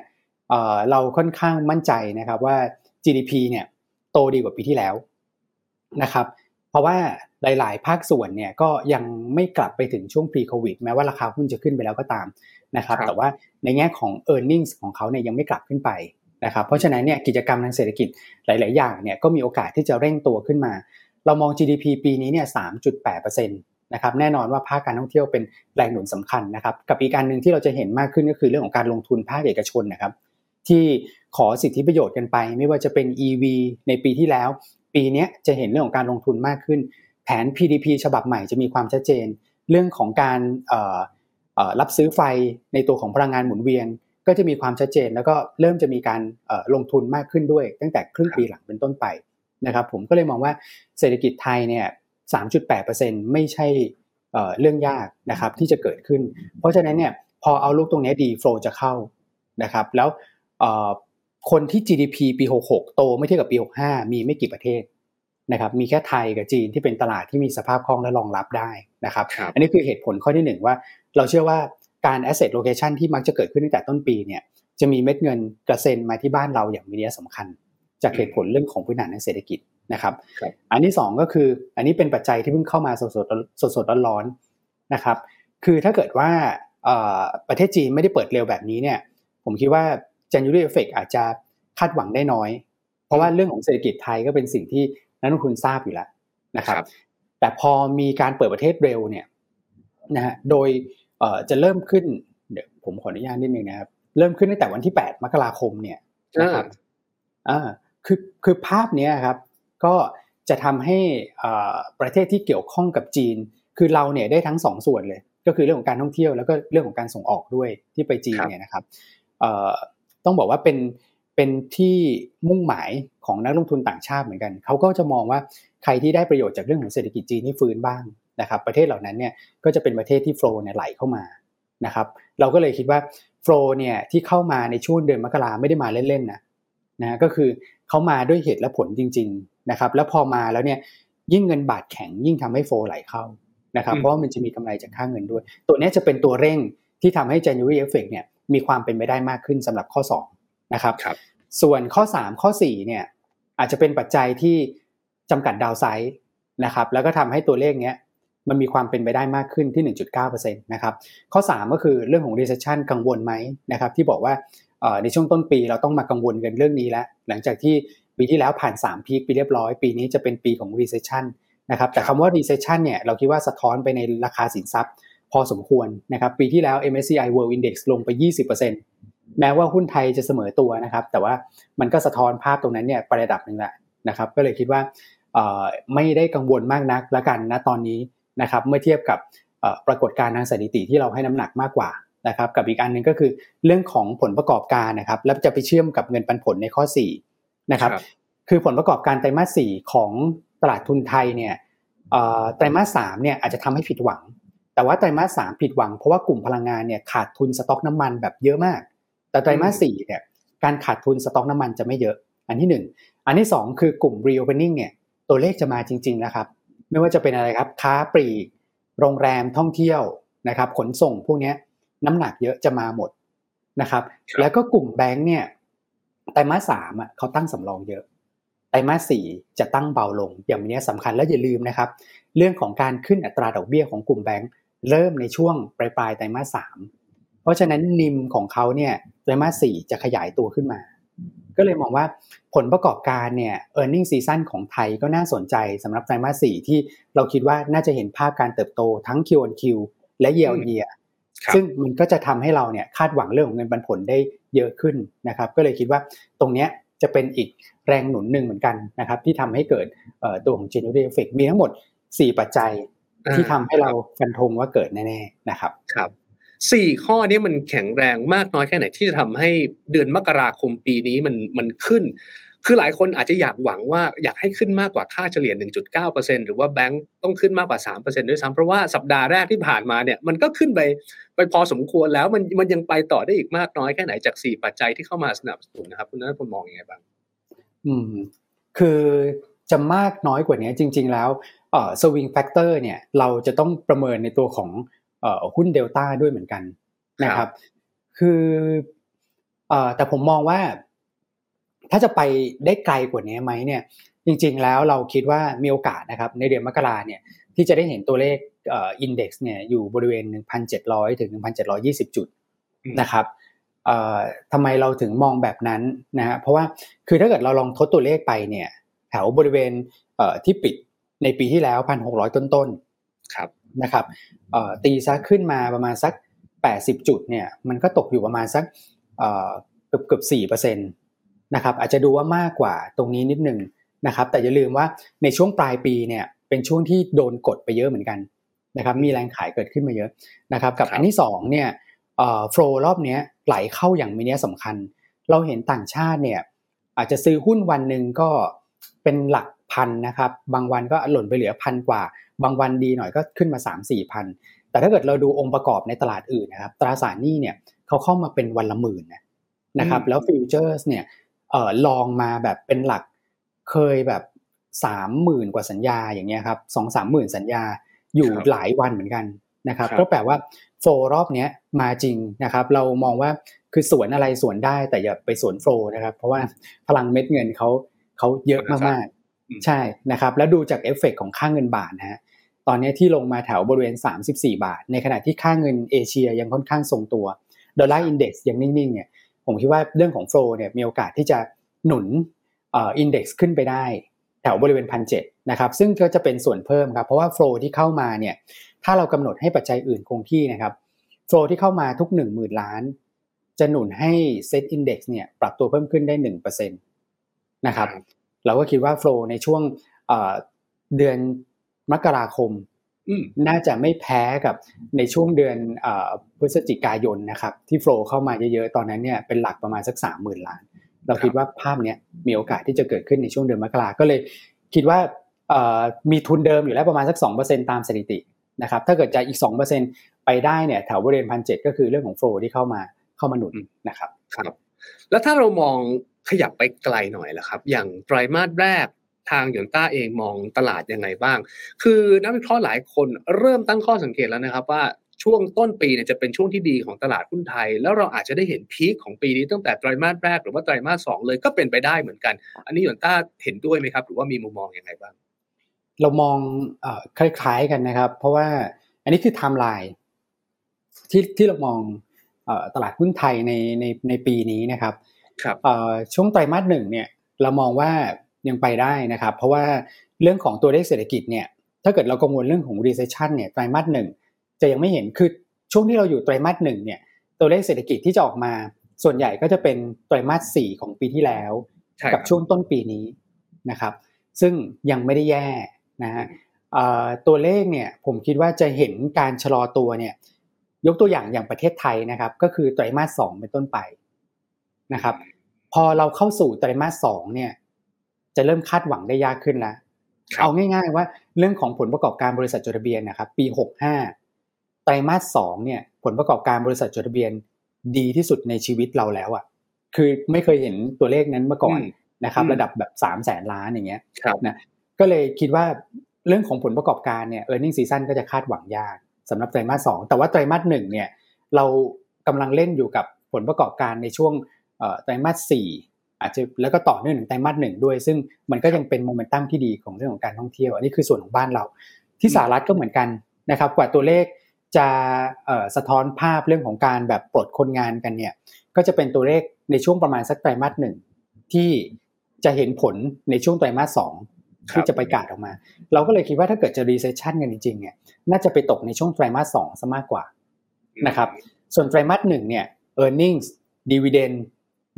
เราค่อนข้างมั่นใจนะครับว่า GDP เนี่ยโตดีกว่าปีที่แล้วนะครับเพราะว่าหลาย ๆ ภาคส่วนเนี่ยก็ยังไม่กลับไปถึงช่วง pre covid แม้ว่าราคาหุ้นจะขึ้นไปแล้วก็ตาม นะครับแต่ว่าในแง่ของ e a r n i n g ของเขาเนี่ยยังไม่กลับขึ้นไปนะครับเพราะฉะนั้นเนี่ยกิจกรรมทางเศรษฐกิจหลาย ๆ อย่างเนี่ยก็มีโอกาสที่จะเร่งตัวขึ้นมา เรามอง GDP ปีนี้เนี่ย3.8%นะครับแน่นอนว่าภาคการท่องเที่ยวเป็นแรงหนุนสำคัญนะครับกับอีกการหนึ่งที่เราจะเห็นมากขึ้นก็คือเรื่องของการลงทุนภาคเอกชนนะครับที่ขอสิทธิประโยชน์กันไป ไม่ว่าจะเป็น EV ในปีที่แล้ว ปีนี้จะเห็นเรื่องของการลงทุนมากขึ้น แผน PDP ฉบับใหม่จะมีความชัดเจน เรื่องของการ รับซื้อไฟในตัวของพลังงานหมุนเวียน ก็จะมีความชัดเจน แล้วก็เริ่มจะมีการลงทุนมากขึ้นด้วย ตั้งแต่ครึ่งปีหลังเป็นต้นไปนะครับผมก็เลยมองว่าเศรษฐกิจไทยเนี่ย 3.8%ไม่ใช่เรื่องยากนะครับที่จะเกิดขึ้น เพราะฉะนั้นเนี่ยพอเอาลูกตรงนี้ดีโฟลจะเข้านะครับแล้วคนที่ GDP ปี 66 โตไม่เทียบกับปี 65 มีไม่กี่ประเทศนะครับมีแค่ไทยกับจีนที่เป็นตลาดที่มีสภาพคล่องและรองรับได้นะครับ อันนี้คือเหตุผลข้อที่หนึ่งว่า เราเชื่อว่าการ asset location ที่มักจะเกิดขึ้นตั้งแต่ต้นปีเนี่ยจะมีเม็ดเงินกระเซ็นมาที่บ้านเราอย่างมีนัยสำคัญ จากเหตุผลเรื่องของพื้นฐานทางเศรษฐกิจนะครับ อันที่ 2 ก็คืออันนี้เป็นปัจจัยที่เพิ่งเข้ามาสดสดสดสดร้อนๆนะครับ คือถ้าเกิดว่าประเทศจีนไม่ได้เปิดเร็วแบบนี้เนี่ยผมคิดว่า January effect อาจจะคาดหวังได้น้อย เพราะว่าเรื่องของเศรษฐกิจไทยก็เป็นสิ่งที่นักลงทุนทราบอยู่แล้วนะครับ แต่พอมีการเปิดประเทศเร็วเนี่ย นะฮะโดยจะเริ่มขึ้นเดี๋ยวผมขออนุญาตนิดนึงนะครับ เริ่มขึ้นตั้งแต่วันที่ 8 มกราคมเนี่ยนะครับอ่าคือคือภาพนี้ครับ ก็จะทำให้ประเทศที่เกี่ยวข้องกับจีน คือเราเนี่ยได้ทั้งสองส่วนเลย ก็คือเรื่องของการท่องเที่ยวแล้วก็เรื่องของการส่งออกด้วยที่ไปจีนเนี่ยนะครับต้องบอกว่าเป็นเป็นที่มุ่งหมายของนักลงทุนต่างชาติเหมือนกัน เขาก็จะมองว่าใครที่ได้ประโยชน์จากเรื่องของเศรษฐกิจจีนที่ฟื้นบ้าง นะครับประเทศเหล่านั้นเนี่ยก็จะเป็นประเทศที่โฟล์เนี่ยไหลเข้ามานะครับเราก็เลยคิดว่าโฟล์เนี่ยที่เข้ามาในช่วงเดือนมกราไม่ได้มาเล่นๆนะนะก็คือเขามาด้วยเหตุและผลจริงๆนะครับแล้วพอมาแล้วเนี่ยยิ่งเงินบาทแข็งยิ่งทำให้โฟไหลเข้านะครับเพราะว่ามันจะมีกำไรจากค่าเงินด้วย ตัวนี้จะเป็นตัวเร่งที่ทำให้ January effect เนี่ยมีความเป็นไปได้มากขึ้นสำหรับข้อ2นะครับรบส่วนข้อ 3 ข้อ4เนี่ยอาจจะเป็นปัจจัยที่จำกัดดาวไซด์นะครับแล้วก็ทำให้ตัวเลขเนี้ย มันมีความเป็นไปได้มากขึ้นที่ 1.9%นะครับข้อ 3 ก็คือเรื่องของ recession กังวลไหมนะครับที่บอกว่าในช่วงต้นปีเราต้องมากังวลกันเรื่องนี้แล้ว หลังจากที่ปีที่แล้วผ่าน 3 พีคไปเรียบร้อย ปีนี้จะเป็นปีของ recession นะครับแต่คำว่า recession เนี่ยเราคิดว่าสะท้อนไปในราคาสินทรัพย์ พอสมควรนะครับปีที่แล้ว MSCI World Index ลงไป 20%แม้ว่าหุ้นไทยจะเสมอตัวนะครับแต่ว่ามันก็สะท้อนภาพตรงนั้นเนี่ยประดับหนึ่งแหละนะครับก็เลยคิดว่าไม่ได้กังวลมากนักละกันนะตอนนี้ นะครับเมื่อเทียบกับปรากฏการณ์ทางสถิติที่เราให้น้ำหนักมากกว่านะครับกับอีกอันหนึ่งก็คือเรื่องของผลประกอบการนะครับแล้วจะไปเชื่อมกับเงินปันผลในข้อ4นะครับคือผลประกอบการไตรมาสสี่ของตลาดทุนไทยเนี่ยไตรมาสสามเนี่ยอาจจะทำให้ผิดหวัง แต่ว่าไตรมาสสามผิดหวังเพราะว่ากลุ่มพลังงานเนี่ยขาดทุนสต็อกน้ำมันแบบเยอะมาก แต่ไตรมาสสี่เนี่ยการขาดทุนสต็อกน้ำมันจะไม่เยอะ อันที่ 1 อันที่ 2 คือกลุ่ม reopening เนี่ยตัวเลขจะมาจริงๆนะครับ ไม่ว่าจะเป็นอะไรครับ ค้าปลีก โรงแรมท่องเที่ยวนะครับ ขนส่งพวกนี้น้ำหนักเยอะจะมาหมดนะครับ แล้วก็กลุ่มแบงค์เนี่ยไตรมาสสามอะเขาตั้งสำรองเยอะไตรมาสสี่จะตั้งเบาลง อย่างนี้สำคัญแล้วอย่าลืมนะครับ เรื่องของการขึ้นอัตราดอกเบี้ยของกลุ่มแบงค์เริ่มในช่วงปลายปลายไตรมาสสามเพราะฉะนั้นนิมของเขาเนี่ยไตรมาสสี่จะขยายตัวขึ้นมา ก็เลยมองว่าผลประกอบการเนี่ย e a r n i n g ซีซั่นของไทยก็น่าสนใจสำหรับไตรมาสสี่ที่เราคิดว่าน่าจะเห็นภาพการเติบโตทั้ง Q on Q และ Year on Year ซึ่งมันก็จะทำให้เราเนี่ยคาดหวังเรื่องของเงินปันผลได้เยอะขึ้นนะครับ ก็เลยคิดว่าตรงนี้จะเป็นอีกแรงหนุนหนึ่งเหมือนกันนะครับที่ทำให้เกิดตัวของ January effect มีทั้งหมด 4 ปัจจัยที่ทำให้เราฟันธงว่าเกิดแน่ๆนะครับครับ สี่ข้อนี้มันแข็งแรงมากน้อยแค่ไหนที่จะทำให้เดือนมกราคมปีนี้มันมันขึ้น คือหลายคนอาจจะอยากหวังว่าอยากให้ขึ้นมากกว่าค่าเฉลี่ย 1.9%หรือว่าแบงก์ต้องขึ้นมากกว่า 3%ด้วยซ้ำเพราะว่าสัปดาห์แรกที่ผ่านมาเนี่ยมันก็ขึ้นไปไปพอสมควรแล้วมันมันยังไปต่อได้อีกมากน้อยแค่ไหนจาก 4 ปัจจัยที่เข้ามาสนับสนุนนะครับคุณนัทพลมองยังไงบ้างอืมคือจะมากน้อยกว่านี้จริง ๆ แล้วเอ่อ swing factor เนี่ยเราจะต้องประเมินในตัวของ หุ้นเดลต้าด้วยเหมือนกันนะครับ คือเอ่อแต่ผมมองว่า ถ้าจะไปได้ไกลกว่านี้ไหมเนี่ย จริง ๆ แล้วเราคิดว่ามีโอกาสนะครับ ในเดือนมกราเนี่ยที่จะได้เห็นตัวเลขอินเด็กซ์เนี่ยอยู่บริเวณ 1,700 ถึง 1,720 จุดนะครับทำไมเราถึงมองแบบนั้นนะฮะเพราะว่าคือถ้าเกิดเราลองทดตัวเลขไปเนี่ย แถวบริเวณที่ปิดในปีที่แล้ว 1,600 ต้นๆครับ นะครับตีซะขึ้นมาประมาณสัก 80 จุดเนี่ยมันก็ตกอยู่ประมาณสักเกือบเกือบ4%เปอร์เซ็นต์นะครับอาจจะดูว่ามากกว่าตรงนี้นิดหนึ่งนะครับแต่อย่าลืมว่าในช่วงปลายปีเนี่ยเป็นช่วงที่โดนกดไปเยอะเหมือนกันนะครับมีแรงขายเกิดขึ้นมาเยอะนะครับกับอันที่2เนี่ยเอ่อโฟล์รอบนี้ไหลเข้าอย่างมีนัยสำคัญ เราเห็นต่างชาติเนี่ยอาจจะซื้อหุ้นวันหนึ่งก็เป็นหลักพันนะครับบางวันก็หล่นไปเหลือพันกว่า บางวันดีหน่อยก็ขึ้นมา 3 4มสี่พันแต่ถ้าเกิดเราดูองค์ประกอบในตลาดอื่นนะครับ ตราสารหนี้เนี่ยเขาเข้ามาเป็นวันละหมื่นนะครับ แล้วฟิวเจอร์สเนี่ยเอ่อลองมาแบบเป็นหลักเคยแบบสามหมื่นกว่าสัญญาอย่างเงี้ยครับสองสามหมื่นสัญญาอยู่หลายวันเหมือนกันนะครับก็แปลว่าโฟรอบเนี้ยมาจริงนะครับ เรามองว่าคือสวนอะไรสวนได้แต่อย่าไปสวน flow นะครับ เพราะว่าพลังเม็ดเงินเขาเขาเยอะมากๆใช่นะครับ แล้วดูจากเอฟเฟกของค่าเงินบาทนะฮะ ตอนนี้ที่ลงมาแถวบริเวณ 34 บาท ในขณะที่ค่าเงินเอเชียยังค่อนข้างทรงตัว Dollar Index ยังนิ่งๆ เนี่ย ผมคิดว่าเรื่องของ flow เนี่ยมีโอกาสที่จะหนุน index ขึ้นไปได้ แถวบริเวณพันเจ็ดนะครับ ซึ่งก็จะเป็นส่วนเพิ่มครับ เพราะว่า flow ที่เข้ามาเนี่ย ถ้าเรากำหนดให้ปัจจัยอื่นคงที่นะครับ โฟลที่เข้ามาทุก 1 0,000 ล้าน จะหนุนให้เซ็ตอินดี x เนี่ยปรับตัวเพิ่มขึ้นได้1%นะครับ เราก็คิดว่าโฟลในช่วงเดือน มกราคมน่าจะไม่แพ้กับในช่วงเดือนพฤศจิกายนนะครับ ที่โฟลเข้ามาเยอะๆ ตอนนั้นเนี่ยเป็นหลักประมาณสักสามหมื่นล้าน เราคิดว่าภาพเนี้ยมีโอกาสที่จะเกิดขึ้นในช่วงเดือนมกราก็เลยคิดว่ามีทุนเดิมอยู่แล้วประมาณสักสองเปอร์เซ็นตามสถิตินะครับถ้าเกิดจะอีกสองเปอร์เซ็นไปได้เนี่ยแถวบริเวณพันเจ็ดก็คือเรื่องของโฟลที่เข้ามาเข้ามาหนุนนะครับครับ แล้วถ้าเรามองขยับไปไกลหน่อยล่ะครับ อย่างไตรมาสแรก ทางหยวนต้าเองมองตลาดยังไงบ้าง คือนักวิเคราะห์หลายคนเริ่มตั้งข้อสังเกตแล้วนะครับว่าช่วงต้นปีเนี่ยจะเป็นช่วงที่ดีของตลาดหุ้นไทย แล้วเราอาจจะได้เห็นพีคของปีนี้ตั้งแต่ไตรมาสแรกหรือว่าไตรมาสสองเลยก็เป็นไปได้เหมือนกัน อันนี้หยวนต้าเห็นด้วยไหมครับ หรือว่ามีมุมมองอยังไงบ้าง เรามองอคล้ายๆกันนะครับ เพราะว่าอันนี้คือไทม์ไลน์ที่ที่เรามองตลาดหุ้นไทยในในในปีนี้นะครับครับช่วงไตรมาสหนึ่งเนี่ยเรามองว่า ยังไปได้นะครับ เพราะว่าเรื่องของตัวเลขเศรษฐกิจเนี่ยถ้าเกิดเรากังวลเรื่องของ recession เนี่ยไตรมาสหนึ่งจะยังไม่เห็นคือช่วงที่เราอยู่ไตรมาสหนึ่งเนี่ยตัวเลขเศรษฐกิจที่จะออกมา ส่วนใหญ่ก็จะเป็นไตรมาสสี่ของปีที่แล้ว กับช่วงต้นปีนี้นะครับ ซึ่งยังไม่ได้แย่นะฮะตัวเลขเนี่ยผมคิดว่าจะเห็นการชะลอตัวเนี่ยยกตัวอย่างอย่างประเทศไทยนะครับ ก็คือไตรมาสสองเป็นต้นไปนะครับ พอเราเข้าสู่ไตรมาสสองเนี่ย จะเริ่มคาดหวังได้ยากขึ้นแล้วเอาง่าย ๆ ว่าเรื่องของผลประกอบการบริษัทจดทะเบียนนะครับปี 65 ไตรมาสสองเนี่ยผลประกอบการบริษัทจดทะเบียนดีที่สุดในชีวิตเราแล้วอะ คือไม่เคยเห็นตัวเลขนั้นมาก่อนนะครับ ระดับแบบสามแสนล้านอย่างเงี้ยนะก็เลยคิดว่าเรื่องของผลประกอบการเนี่ย e a r n i n g ซีซั่นก็จะคาดหวังยากสำหรับไตรมาสสองแต่ว่าไตรมาสหนึ่งเนี่ยเรากำลังเล่นอยู่กับผลประกอบการในช่วงไตรมาสสี่ อาจจะแล้วก็ต่อเนื่องถึงไตรมาสหนึ่งด้วย ซึ่งมันก็ยังเป็นโมเมนตัมที่ดีของเรื่องของการท่องเที่ยว อันนี้คือส่วนของบ้านเรา ที่สหรัฐก็เหมือนกันนะครับกว่าตัวเลขจะสะท้อนภาพเรื่องของการแบบปลดคนงานกันเนี่ยก็จะเป็นตัวเลขในช่วงประมาณสักไตรมาสหนึ่งที่จะเห็นผลในช่วงไตรมาสสองที่จะไปกาดออกมา เราก็เลยคิดว่าถ้าเกิดจะ recession กันจริงๆเนี่ยน่าจะไปตกในช่วงไตรมาสสองซะมากกว่านะครับส่วนไตรมาสหนึ่งเนี่ย earning ก็ dividend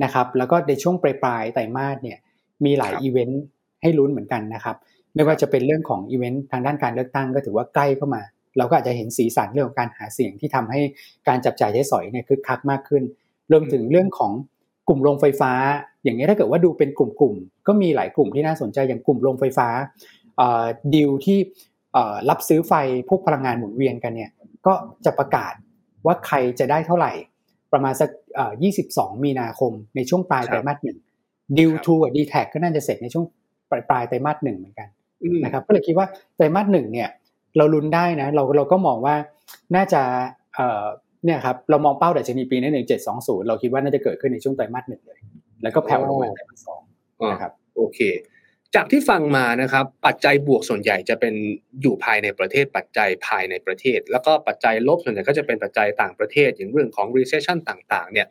นะครับแล้วก็ในช่วงปลายปลายไตรมาสเนี่ยมีหลายอีเวนต์ให้ลุ้นเหมือนกันนะครับไม่ว่าจะเป็นเรื่องของอีเวนต์ทางด้านการเลือกตั้งก็ถือว่าใกล้เข้ามา เราก็อาจจะเห็นสีสันเรื่องของการหาเสียงที่ทำให้การจับจ่ายใช้สอยเนี่ยคึกคักมากขึ้น รวมถึงเรื่องของกลุ่มโรงไฟฟ้า อย่างนี้ถ้าเกิดว่าดูเป็นกลุ่มๆก็มีหลายกลุ่มที่น่าสนใจอย่างกลุ่มโรงไฟฟ้าดีลที่รับซื้อไฟพวกพลังงานหมุนเวียนกันเนี่ยก็จะประกาศว่าใครจะได้เท่าไหร่ ประมาณสัก 22 มีนาคมในช่วงปลายไตรมาสหนึ่งดิวทูกับดีแท็ก็น่าจะเสร็จในช่วงปลายปลายไตรมาสหนึ่งเหมือนกันนะครับก็เลยคิดว่าไตรมาสหนึ่งเนี่ยเราลุ้นได้นะเราเราก็มองว่าน่าจะเนี่ยครับเรามองเป้าดัชนีปีนี้หนึ่งเจ็ดสองศูนย์เราคิดว่าน่าจะเกิดขึ้นในช่วงไตรมาสหนึ่งเลย แล้วก็แผ่วลงมาไตรมาสสองนะครับโอเค จากที่ฟังมานะครับ ปัจจัยบวกส่วนใหญ่จะเป็นอยู่ภายในประเทศ ปัจจัยภายในประเทศ แล้วก็ปัจจัยลบส่วนใหญ่ก็จะเป็นปัจจัยต่างประเทศ อย่างเรื่องของ recession ต่างๆ เนี่ย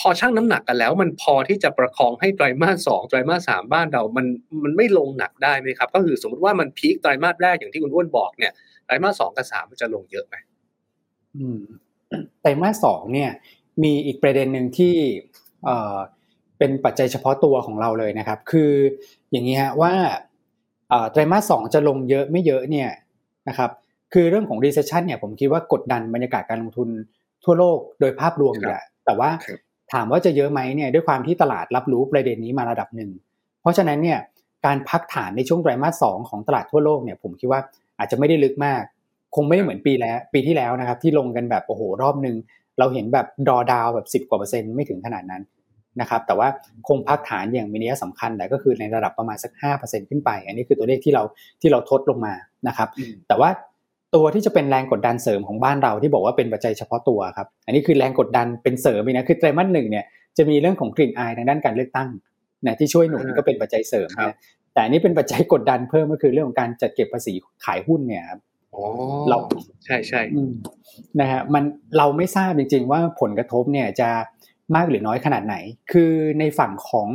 พอชั่งน้ำหนักกันแล้ว มันพอที่จะประคองให้ไตรมาสสองไตรมาสสามบ้านเรา มันมันไม่ลงหนักได้ไหมครับ ก็คือสมมติว่ามันพีคไตรมาสแรกอย่างที่คุณอ้วนบอกเนี่ยไตรมาสสองกับสามมันจะลงเยอะไหมไตรมาสสองเนี่ยมีอีกประเด็นหนึ่งที่ เอ่อเป็นปัจจัยเฉพาะตัวของเราเลยนะครับ คืออย่างนี้ฮะว่าไตรมาสสองจะลงเยอะไม่เยอะเนี่ยนะครับคือเรื่องของ recession เนี่ยผมคิดว่ากดดันบรรยากาศการลงทุนทั่วโลกโดยภาพรวมอยู่แหละแต่ว่าถามว่าจะเยอะไหมเนี่ยด้วยความที่ตลาดรับรู้ประเด็นนี้มาระดับหนึ่ง เพราะฉะนั้นเนี่ยการพักฐานในช่วงไตรมาสสองของตลาดทั่วโลกเนี่ยผมคิดว่าอาจจะไม่ได้ลึกมาก คงไม่ได้เหมือนปีแล้วปีที่แล้วนะครับที่ลงกันแบบโอ้โหรอบหนึ่งเราเห็นแบบดอดาวแบบสิบกว่าเปอร์เซ็นต์ไม่ถึงขนาดนั้น นะครับแต่ว่าคงพักฐานอย่างมีนัยสำคัญแต่ก็คือในระดับประมาณสัก 5%ขึ้นไป อันนี้คือตัวเลขที่เราที่เราทดลงมานะครับแต่ว่าตัวที่จะเป็นแรงกดดันเสริมของบ้านเราที่บอกว่าเป็นปัจจัยเฉพาะตัวครับอันนี้คือแรงกดดันเป็นเสริมนะคือไตรมาสหนึ่งเนี่ยจะมีเรื่องของกลิ่นอายทางด้านการเลือกตั้งนะที่ช่วยหนุนก็เป็นปัจจัยเสริมนะแต่อันนี้เป็นปัจจัยกดดันเพิ่มก็คือเรื่องของการจัดเก็บภาษีขายหุ้นเนี่ยครับเราใช่ใช่นะฮะมันเราไม่ทราบจริง ๆ ว่าผลกระทบเนี่ยจะ มากหรือน้อยขนาดไหน คือในฝั่งของ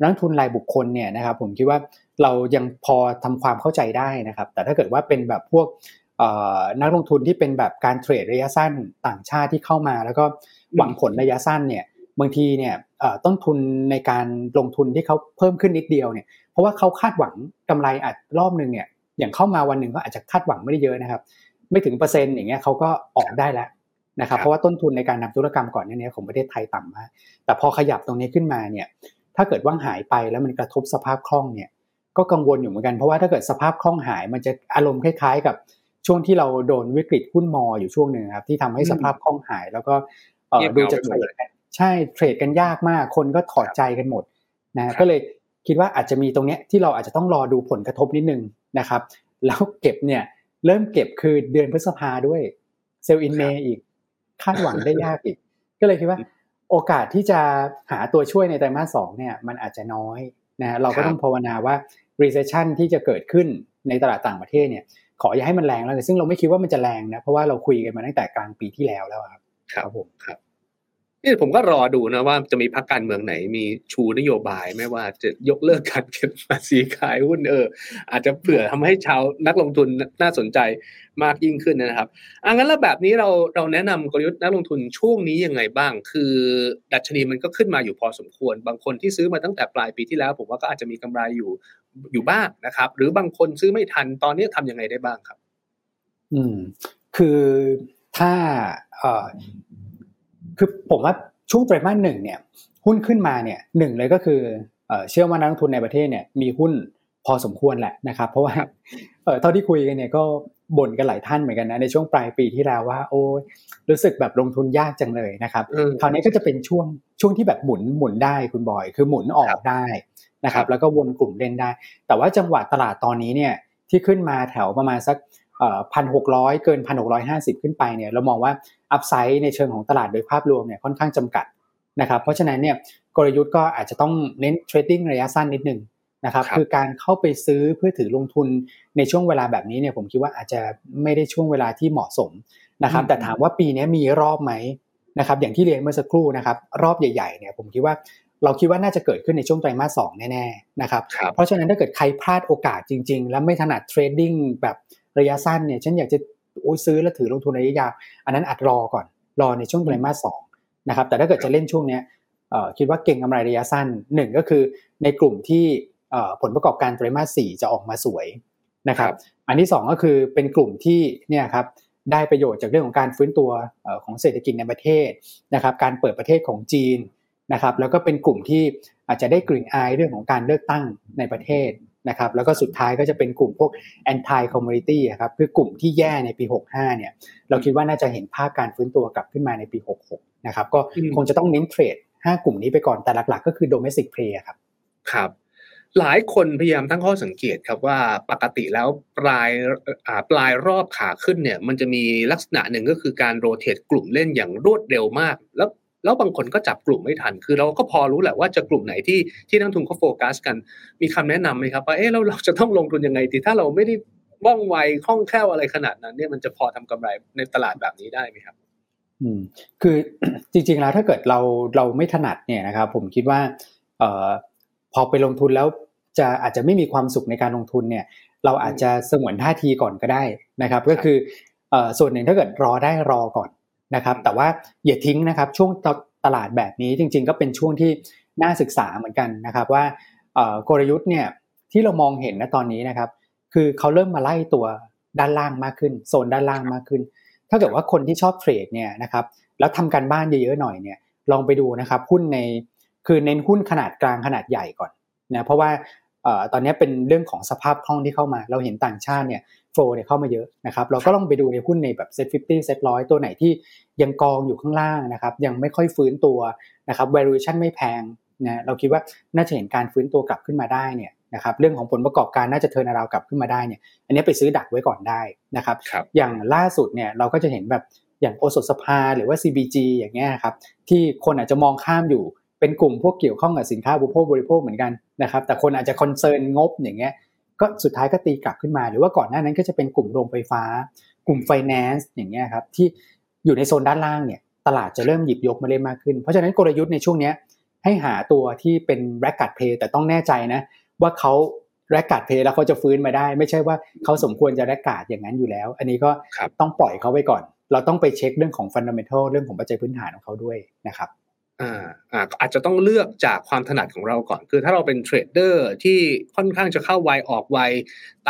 นักทุนรายบุคคลเนี่ยนะครับผมคิดว่าเรายังพอทำความเข้าใจได้นะครับ แต่ถ้าเกิดว่าเป็นแบบพวกนักลงทุนที่เป็นแบบการเทรดระยะสั้นต่างชาติที่เข้ามา แล้วก็หวังผลระยะสั้นเนี่ยบางทีเนี่ยต้นทุนในการลงทุนที่เขาเพิ่มขึ้นนิดเดียวเนี่ยเพราะว่าเขาคาดหวังกำไรอาจรอบหนึ่งเนี่ยอย่างเข้ามาวันหนึ่งก็อาจจะคาดหวังไม่ได้เยอะนะครับ ไม่ถึงเปอร์เซ็นต์อย่างเงี้ยเขาก็ออกได้แล้ว นะครับ เพราะว่าต้นทุนในการทำธุรกรรมก่อนนี้ของประเทศไทยต่ำมากแต่พอขยับตรงนี้ขึ้นมาเนี่ย ถ้าเกิดว่างหายไปแล้วมันกระทบสภาพคล่องเนี่ย ก็กังวลอยู่เหมือนกัน เพราะว่าถ้าเกิดสภาพคล่องหาย มันจะอารมณ์คล้ายๆ กับช่วงที่เราโดนวิกฤตหุ้นมออยู่ช่วงหนึ่งครับที่ทำให้สภาพคล่องหาย แล้วก็ดูจะเทรดใช่เทรดกันยากมาก คนก็ถอดใจกันหมดนะก็เลยคิดว่าอาจจะมีตรงเนี้ยที่เราอาจจะต้องรอดูผลกระทบนิดนึงนะครับ แล้วเก็บเนี่ยเริ่มเก็บคือเดือนพฤษภาด้วยเซลล์อินเมย์อีก คาดหวังได้ยากอีก ก็เลยคิดว่า โอกาสที่จะหาตัวช่วยในไตรมาสสองเนี่ยมันอาจจะน้อยนะเราก็ต้องภาวนาว่า recession ที่จะเกิดขึ้นในตลาดต่างประเทศเนี่ย ขออย่าให้มันแรงแล้วซึ่งเราไม่คิดว่ามันจะแรงนะเพราะว่าเราคุยกันมาตั้งแต่กลางปีที่แล้วแล้วครับ ครับผมครับ นี่ผมก็รอดูนะว่าจะมีพรรคการเมืองไหนมีชูนโยบายไม่ว่าจะยกเลิกการเก็บภาษีขายหุ้นเออ อาจจะเผื่อทำให้ชาวนักลงทุนน่าสนใจมากยิ่งขึ้นนะครับอังั้นแล้วแบบนี้เราเราแนะนำกลยุทธ์นักลงทุนช่วงนี้ยังไงบ้าง คือดัชนีมันก็ขึ้นมาอยู่พอสมควร บางคนที่ซื้อมาตั้งแต่ปลายปีที่แล้ว ผมว่าก็อาจจะมีกำไรอยู่อยู่บ้างนะครับ หรือบางคนซื้อไม่ทันตอนนี้ทำยังไงได้บ้างครับ อืม คือถ้าเอ่อ คือผมว่าช่วงไตรมาสหนึ่งเนี่ยหุ้นขึ้นมาเนี่ยหนึ่งเลยก็คือเชื่อว่านักลงทุนในประเทศเนี่ยมีหุ้นพอสมควรแหละนะครับ เพราะว่าเท่าที่คุยกันเนี่ยก็บ่นกันหลายท่านเหมือนกันนะในช่วงปลายปีที่แล้วว่า โอ้รู้สึกแบบลงทุนยากจังเลยนะครับคราวนี้ก็จะเป็นช่วงช่วงที่แบบหมุนหมุนได้คุณบอย คือหมุนออกได้นะครับ แล้วก็วนกลุ่มเล่นได้ แต่ว่าจังหวะตลาดตอนนี้เนี่ยที่ขึ้นมาแถวประมาณสัก พันหกร้อยเกินพันหกร้อยห้าสิบขึ้นไปเนี่ยเรามองว่าอัพไซด์ในเชิงของตลาดโดยภาพรวมเนี่ยค่อนข้างจำกัดนะครับเพราะฉะนั้นเนี่ยกลยุทธ์ก็อาจจะต้องเน้น trading ระยะสั้นนิดนึงนะครับคือการเข้าไปซื้อเพื่อถือลงทุนในช่วงเวลาแบบนี้เนี่ยผมคิดว่าอาจจะไม่ได้ช่วงเวลาที่เหมาะสมนะครับแต่ถามว่าปีนี้มีรอบไหมนะครับอย่างที่เรียนเมื่อสักครู่นะครับรอบใหญ่ๆเนี่ยผมคิดว่าเราคิดว่าน่าจะเกิดขึ้นในช่วงไตรมาสสองแน่ๆนะครับเพราะฉะนั้นถ้าเกิดใครพลาดโอกาสจริง ๆ แล้วไม่ถนัด trading แบบ ระยะสั้นเนี่ยฉันอยากจะโอ้ซื้อแล้วถือลงทุนระยะยาวอันนั้นอาจรอก่อนรอในช่วงไตรมาสสองนะครับแต่ถ้าเกิดจะเล่นช่วงนี้คิดว่าเก่งกำไรระยะสั้นหนึ่งก็คือในกลุ่มที่ผลประกอบการไตรมาสสี่จะออกมาสวยนะครับ อันที่ 2 ก็คือเป็นกลุ่มที่เนี่ยครับได้ประโยชน์จากเรื่องของการฟื้นตัวของเศรษฐกิจในประเทศนะครับ การเปิดประเทศของจีนนะครับ แล้วก็เป็นกลุ่มที่อาจจะได้กลิ่นอายเรื่องของการเลือกตั้งในประเทศ นะครับแล้วก็สุดท้ายก็จะเป็นกลุ่มพวก anti commodity ครับคือกลุ่มที่แย่ในปี 65เนี่ยเราคิดว่าน่าจะเห็นภาพการฟื้นตัวกลับขึ้นมาในปี 66นะครับก็คงจะต้องเน้นเทรด5กลุ่มนี้ไปก่อนแต่หลักๆ ก็คือ domestic play ครับครับหลายคนพยายามตั้งข้อสังเกตครับว่าปกติแล้วปลายปลายรอบขาขึ้นเนี่ยมันจะมีลักษณะหนึ่งก็คือการโรเตทกลุ่มเล่นอย่างรวดเร็วมาก แล้ว แล้วบางคนก็จับกลุ่มไม่ทัน คือเราก็พอรู้แหละว่าจะกลุ่มไหนที่ที่นักทุนเขาโฟกัสกัน มีคำแนะนำไหมครับว่าเออเราเราจะต้องลงทุนยังไงดีถ้าเราไม่ได้ว่องไวคล่องแคล่วอะไรขนาดนั้น เนี่ยมันจะพอทำกำไรในตลาดแบบนี้ได้ไหมครับ อืม คือจริงๆแล้วถ้าเกิดเราเราไม่ถนัดเนี่ยนะครับ ผมคิดว่า เอ่อพอไปลงทุนแล้วจะอาจจะไม่มีความสุขในการลงทุนเนี่ย เราอาจจะสงวนท่าทีก่อนก็ได้นะครับ ก็คือส่วนหนึ่งถ้าเกิดรอได้รอก่อน นะครับแต่ว่าอย่าทิ้งนะครับช่วงตลาดแบบนี้จริง ๆ ก็เป็นช่วงที่น่าศึกษาเหมือนกันนะครับว่ากลยุทธ์เนี่ยที่เรามองเห็นนะตอนนี้นะครับ คือเขาเริ่มมาไล่ตัวด้านล่างมากขึ้นโซนด้านล่างมากขึ้น ถ้าเกิดว่าคนที่ชอบ trade เนี่ยนะครับแล้วทำการบ้านเยอะๆหน่อยเนี่ยลองไปดูนะครับหุ้นในคือเน้นหุ้นขนาดกลางขนาดใหญ่ก่อนนะเพราะว่าตอนนี้เป็นเรื่องของสภาพคล่องที่เข้ามา เราเห็นต่างชาติเนี่ย flow เนี่ยเข้ามาเยอะนะครับเราก็ลองไปดูในหุ้นในแบบ SET Fifty SET ร้อยตัวไหนที่ยังกองอยู่ข้างล่างนะครับยังไม่ค่อยฟื้นตัวนะครับ valuation ไม่แพงนะเราคิดว่าน่าจะเห็นการฟื้นตัวกลับขึ้นมาได้เนี่ยนะครับเรื่องของผลประกอบการน่าจะเทินาราวกลับขึ้นมาได้เนี่ยอันนี้ไปซื้อดักไว้ก่อนได้นะครับรบอย่างล่าสุดเนี่ยเราก็จะเห็นแบบอย่างโอสถสภาหรือว่า CBG อย่างเงี้ยครับที่คนอาจจะมองข้ามอยู่เป็นกลุ่มพวกเกี่ยวข้องกับสินค้าบริโภคบริโภคเหมือนกันนะครับแต่คนอาจจะคอนเซิร์นงบอย่างเงี้ย ก็สุดท้ายก็ตีกลับขึ้นมา หรือว่าก่อนหน้านั้นก็จะเป็นกลุ่มโรงไฟฟ้า กลุ่มไฟแนนซ์อย่างเงี้ยครับที่อยู่ในโซนด้านล่างเนี่ยตลาดจะเริ่มหยิบยกมาเล่นมากขึ้น เพราะฉะนั้นกลยุทธ์ในช่วงนี้ให้หาตัวที่เป็น laggard play แต่ต้องแน่ใจนะว่าเขา laggard play แล้วเขาจะฟื้นมาได้ ไม่ใช่ว่าเขาสมควรจะ laggard อย่างนั้นอยู่แล้ว อันนี้ก็ต้องปล่อยเขาไว้ก่อน เราต้องไปเช็คเรื่องของ fundamental เรื่องของปัจจัยพื้นฐานของเขาด้วยนะครับ อ่าอ่าอาจจะต้องเลือกจากความถนัดของเราก่อน คือถ้าเราเป็น trader ที่ค่อนข้างจะเข้าไวออกไว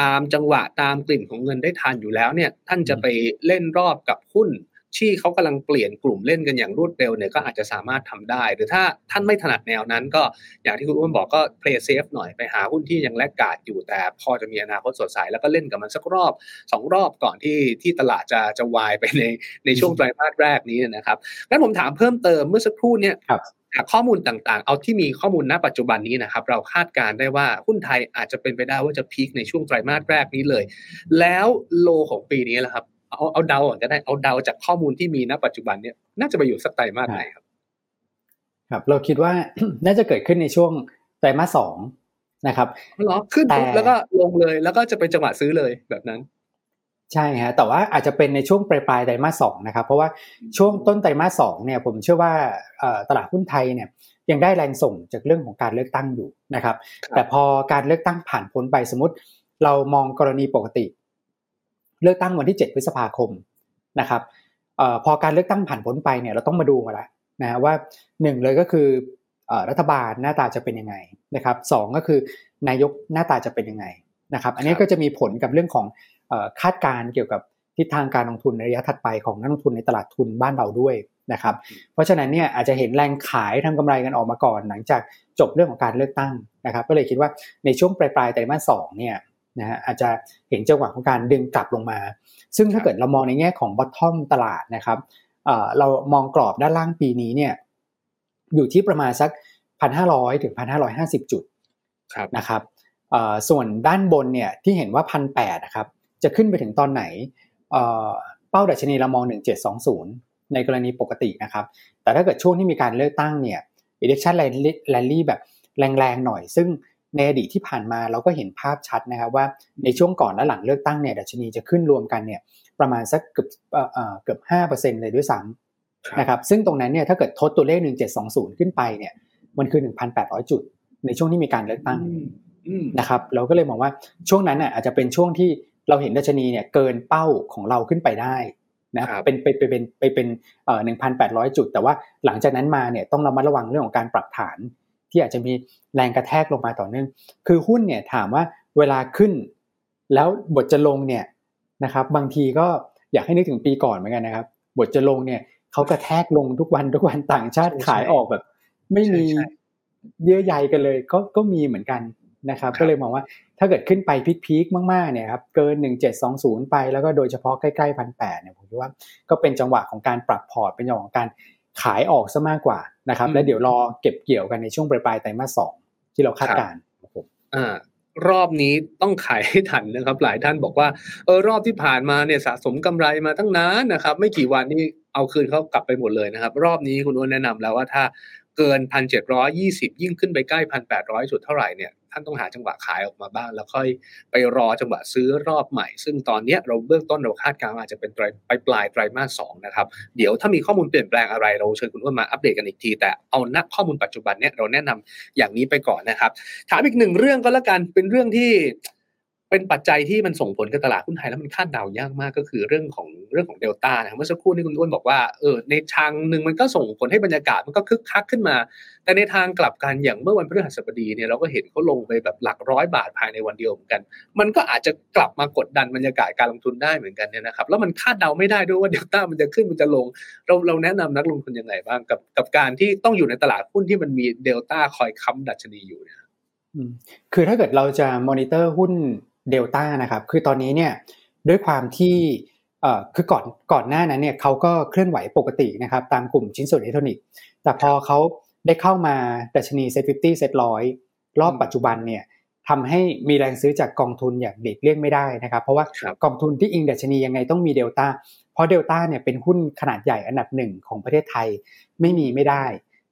ตามจังหวะตามกลิ่นของเงินได้ทันอยู่แล้วเนี่ย ท่านจะไปเล่นรอบกับหุ้น ที่เขากำลังเปลี่ยนกลุ่มเล่นกันอย่างรวดเร็วเนี่ยก็อาจจะสามารถทำได้ หรือถ้าท่านไม่ถนัดแนวนั้น ก็อย่างที่คุณอ้วนบอกก็ play safe หน่อยไปหาหุ้นที่ยังแลกกาดอยู่แต่พอจะมีอนาคตสดใสแล้วก็เล่นกับมันสักรอบสองรอบก่อนที่ที่ตลาดจะจะวายไปในในช่วงไตรมาสแรกนี้นะครับงั้นผมถามเพิ่มเติมเมื่อสักครู่เนี่ยจากข้อมูลต่างๆ เอาที่มีข้อมูลณปัจจุบันนี้นะครับ เราคาดการได้ว่าหุ้นไทยอาจจะเป็นไปได้ว่าจะพีคในช่วงไตรมาสแรกนี้เลย แล้วโลของปีนี้แหละครับ เอาเอาเดาก่อนก็ได้เอาเดาจากข้อมูลที่มีณปัจจุบันเนี่ยน่าจะไปอยู่สักไตรมาสไหนครับ ครับ เราคิดว่าน่าจะเกิดขึ้นในช่วงไตรมาสสองนะครับหรอขึ้นปุ๊บแล้วก็ลงเลย แล้วก็จะเป็นจังหวะซื้อเลยแบบนั้น ใช่ฮะแต่ว่าอาจจะเป็นในช่วงปลายปลายไตรมาสสองนะครับ เพราะว่าช่วงต้นไตรมาสสองเนี่ย ผมเชื่อว่าตลาดหุ้นไทยเนี่ยยังได้แรงส่งจากเรื่องของการเลือกตั้งอยู่นะครับ แต่พอการเลือกตั้งผ่านพ้นไปสมมติ เรามองกรณีปกติ เลือกตั้งวันที่ 7 พฤษภาคมนะครับอพอการเลือกตั้งผ่านพ้นไปเนี่ยเราต้องมาดูกันละนะว่าหนึ่งเลยก็คือรัฐบาลหน้าตาจะเป็นยังไงนะครับสองก็คือนายกหน้าตาจะเป็นยังไงนะครับ อันนี้ก็จะมีผลกับเรื่องของคาดการณ์เกี่ยวกับทิศทางการลงทุนในระยะถัดไปของนักลงทุนในตลาดทุนบ้านเราด้วยนะครับ เพราะฉะนั้นเนี่ยอาจจะเห็นแรงขายทำกำไรกันออกมาก่อน หลังจากจบเรื่องของการเลือกตั้งนะครับ ก็เลยคิดว่าในช่วงปลายปลายไตรมาสสองเนี่ย นะฮะอาจจะเห็นจังหวะของการดึงกลับลงมา ซึ่งถ้าเกิดเรามองในแง่ของบอททอมตลาดนะครับเรามองกรอบด้านล่างปีนี้เนี่ยอยู่ที่ประมาณสักพันห้าร้อยถึงพันห้าร้อยห้าสิบจุดนะครับส่วนด้านบนเนี่ยที่เห็นว่าพันแปดนะครับจะขึ้นไปถึงตอนไหนเป้าดัชนีเรามอง 1720 ในกรณีปกตินะครับ แต่ถ้าเกิดช่วงที่มีการเลือกตั้งเนี่ย election rally แบบแรงๆหน่อย ซึ่ง ในอดีตที่ผ่านมาเราก็เห็นภาพชัดนะครับว่าในช่วงก่อนและหลังเลือกตั้งเนี่ยดัชนีจะขึ้นรวมกันเนี่ยประมาณสักเกือบเกือบห้าเปอร์เซ็นต์เลยด้วยซ้ำนะครับซึ่งตรงนั้นเนี่ยถ้าเกิดทดตัวเลข1720ขึ้นไปเนี่ยมันคือ1,800จุด ในช่วงที่มีการเลือกตั้งนะครับเราก็เลยมองว่าช่วงนั้นน่ยอาจจะเป็นช่วงที่เราเห็นดัชนีเนี่ยเกินเป้าของเราขึ้นไปได้นะเป็นไปเป็นไปเป็นเอ่อ1,800จุด แต่ว่าหลังจากนั้นมาเนี่ยต้องระมัดระวังเรื่องของการปรับฐาน ที่อาจจะมีแรงกระแทกลงมาต่อเนื่อง คือหุ้นเนี่ยถามว่าเวลาขึ้น แล้วบทจะลงเนี่ยนะครับ บางทีก็อยากให้นึกถึงปีก่อนเหมือนกันนะครับ บทจะลงเนี่ยเขากระแทกลงทุกวันทุกวันต่างชาติขายออกแบบ ไม่มีเยื่อใยกันเลยก็ก็มีเหมือนกันนะครับ ก็เลยมองว่าถ้าเกิดขึ้นไปพีคๆมากๆเนี่ยครับเกิน 1720 ไปแล้วก็โดยเฉพาะใกล้ๆพันแปดเนี่ยผมคิดว่าก็เป็นจังหวะของการปรับพอร์ตเป็นจังหวะของการ ขายออกซะมากกว่านะครับ แล้วเดี๋ยวรอเก็บเกี่ยวกันในช่วงปลายปลายไตรมาสสองที่เราคาดการณ์อ่ารอบนี้ต้องขายให้ทันนะครับ หลายท่านบอกว่าเออรอบที่ผ่านมาเนี่ยสะสมกำไรมาตั้งนานนะครับ ไม่กี่วันนี้เอาคืนเขากลับไปหมดเลยนะครับ รอบนี้คุณอ้วนแนะนำแล้วว่าถ้าเกินพันเจ็ดร้อยี่สิบยิ่งขึ้นไปใกล้พันแปดร้อยจุดเท่าไหร่เนี่ย ท่านต้องหาจังหวะขายออกมาบ้าง แล้วค่อยไปรอจังหวะซื้อรอบใหม่ ซึ่งตอนนี้เราเบื้องต้นเราคาดการณ์อาจจะเป็นไปปลายไตรมาสสองนะครับเดี๋ยวถ้ามีข้อมูลเปลี่ยนแปลงอะไรเราเชิญคุณอ้วนมาอัปเดตกันอีกที แต่เอานักข้อมูลปัจจุบันเนี่ยเราแนะนำอย่างนี้ไปก่อนนะครับ ถามอีกหนึ่งเรื่องก็แล้วกันเป็นเรื่องที่ เป็นปัจจัยที่มันส่งผลกับตลาดหุ้นไทยแล้วมันคาดเดายากมากก็คือเรื่องของเรื่องของเดลต้านะเมื่อสักครู่นี้คุณอ้วนบอกว่าเออในทางหนึ่งมันก็ส่งผลให้บรรยากาศมันก็คึกคักขึ้นมา แต่ในทางกลับกันอย่างเมื่อวันพฤหัสบดีเนี่ยเราก็เห็นเขาลงไปแบบหลักร้อยบาทภายในวันเดียวเหมือนกัน มันก็อาจจะกลับมากดดันบรรยากาศการลงทุนได้เหมือนกันเนี่ยนะครับแล้วมันคาดเดาไม่ได้ด้วยว่าเดลต้ามันจะขึ้นมันจะลง เราเราแนะนำนักลงทุนยังไงบ้างกับกับการที่ต้องอยู่ในตลาดหุ้นที่มันมีเดลต้าคอยค้ำดัชนีอยู่เนี่ยคือถ้าเกิดเราจะมอนิเตอร์หุ้น เดลต้านะครับ คือตอนนี้เนี่ยด้วยความที่เอ่อคือก่อนก่อนหน้านั้นเนี่ยเขาก็เคลื่อนไหวปกตินะครับ ตามกลุ่มชิ้นส่วนอิเล็กทรอนิกส์ แต่พอเขาได้เข้ามาดัชนี SET Fifty SET ร้อยรอบปัจจุบันเนี่ยทำให้มีแรงซื้อจากกองทุนอย่างหลีกเลี่ยงไม่ได้นะครับ เพราะว่ากองทุนที่อิงดัชนียังไงต้องมีเดลต้าเพราะเดลต้าเนี่ยเป็นหุ้นขนาดใหญ่อันดับหนึ่งของประเทศไทยไม่มีไม่ได้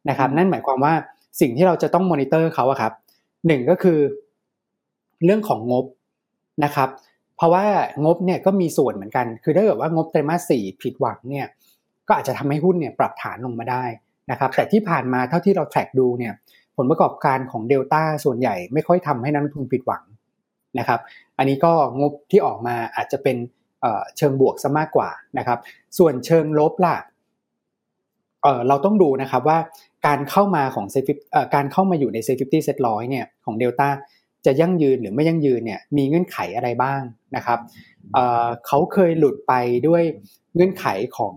นะครับ นั่นหมายความว่าสิ่งที่เราจะต้องมอนิเตอร์เขาอะครับหนึ่งก็คือ เรื่องของงบ นะครับ เพราะว่างบเนี่ยก็มีส่วนเหมือนกัน คือถ้าเกิดว่างบไตรมาสสี่ผิดหวังเนี่ยก็อาจจะทำให้หุ้นเนี่ยปรับฐานลงมาได้นะครับ แต่ที่ผ่านมาเท่าที่เราแทร็กดูเนี่ยผลประกอบการของเดลต้าส่วนใหญ่ไม่ค่อยทำให้นักลงทุนผิดหวังนะครับ อันนี้ก็งบที่ออกมาอาจจะเป็นเชิงบวกซะมากกว่านะครับ ส่วนเชิงลบล่ะเราต้องดูนะครับว่าการเข้ามาของ SET Fifty การเข้ามาอยู่ใน SET Fifty SET ร้อยเนี่ยของเดลต้า จะยั่งยืนหรือไม่ยั่งยืนเนี่ยมีเงื่อนไขอะไรบ้างนะครับเขาเคยหลุดไปด้วยเงื่อนไขของ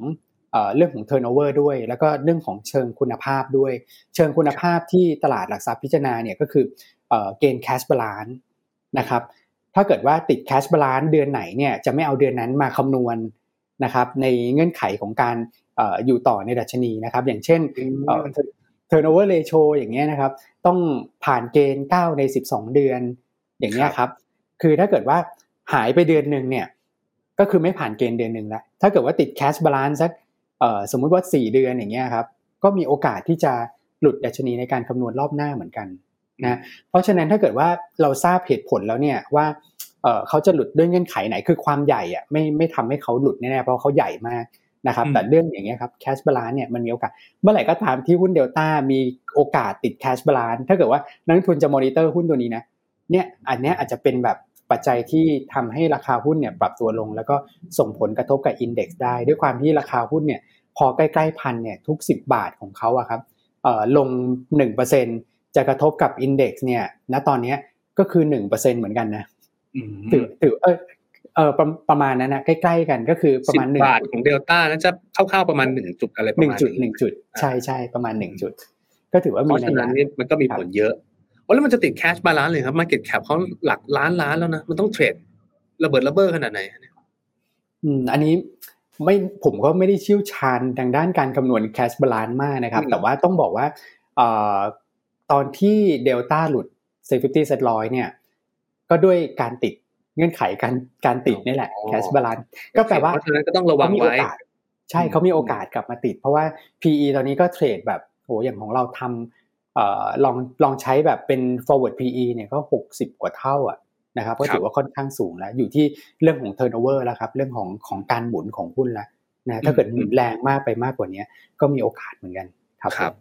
เรื่องของ turnover ด้วย แล้วก็เรื่องของเชิงคุณภาพด้วย เชิงคุณภาพที่ตลาดหลักทรัพย์พิจารณาเนี่ยก็คือเกณฑ์ cash balance นะครับถ้าเกิดว่าติด cash balance เดือนไหนเนี่ยจะไม่เอาเดือนนั้นมาคำนวณนะครับในเงื่อนไขของการอยู่ต่อในดัชนีนะครับ อย่างเช่น turnover ratio อย่างเงี้ยนะครับ ต้องผ่านเกณฑ์ 9 ใน 12 เดือน อย่างเงี้ยครับ คือถ้าเกิดว่าหายไปเดือนหนึ่งเนี่ย ก็คือไม่ผ่านเกณฑ์เดือนหนึ่งแล้ว ถ้าเกิดว่าติด cash balance สักสมมุติว่า 4 เดือนอย่างเงี้ยครับ ก็มีโอกาสที่จะหลุดดัชนีในการคำนวณรอบหน้าเหมือนกันนะ เพราะฉะนั้นถ้าเกิดว่าเราทราบเหตุผลแล้วเนี่ยว่าเขาจะหลุดด้วยเงื่อนไขไหน คือความใหญ่อะไม่ไม่ทำให้เขาหลุดแน่ๆเพราะเขาใหญ่มาก นะครับแต่เรื่องอย่างเงี้ยครับ cash balance เนี่ยมันมีโอกาส เมื่อไหร่ก็ตามที่หุ้นเดลต้ามีโอกาสติด cash balance ถ้าเกิดว่านักทุนจะมอนิเตอร์หุ้นตัวนี้นะเนี่ยอันนี้อาจจะเป็นแบบปัจจัยที่ทำให้ราคาหุ้นเนี่ยปรับตัวลง แล้วก็ส่งผลกระทบกับอินเด็กซ์ได้ ด้วยความที่ราคาหุ้นเนี่ยพอใกล้ๆพันเนี่ยทุก 10 บาทของเขาอะครับลง 1%จะกระทบกับ index เนี่ยณตอนนี้ก็คือ 1%เหมือนกันนะถือถือเออ เออประประมาณนั้นนะใกล้ๆกันก็คือประมาณหนึ่งบาทของเดลต้านั้นจะคร่าวๆประมาณหนึ่งจุดอะไรประมาณหนึ่งจุดหนึ่งจุดใช่ใช่ประมาณหนึ่งจุด ก็ถือว่ามีเพราะฉะนั้นนี่มันก็มีผลเยอะว่าแล้วมันจะติด cash balance เลยครับ market cap เขาหลักล้านล้านแล้วนะมันต้อง trade ระเบิดระเบ้อขนาดไหนอืมอันนี้ไม่ผมก็ไม่ได้เชี่ยวชาญทางด้านการคำนวณ cash balance มากนะครับ แต่ว่าต้องบอกว่าเอ่อตอนที่เดลต้าหลุด SET Fifty SET ร้อยเนี่ย ก็ด้วยการติด เงื่อนไขการการติดนี่แหละ cash balance ก็แปลว่าเพราะฉะนั้นก็ต้องระวังไว้ใช่เขามีโอกาสกลับมาติด เพราะว่า PE ตอนนี้ก็ trade แบบโหอย่างของเราทำลองลองใช้แบบเป็น forward PE เนี่ยก็หกสิบกว่าเท่าอะนะครับก็ถือว่าค่อนข้างสูงแล้ว อยู่ที่เรื่องของ turnover แล้วครับ เรื่องของของการหมุนของหุ้นแล้วนะถ้าเกิดหมุนแรงมากไปมากกว่านี้ก็มีโอกาสเหมือนกันครับ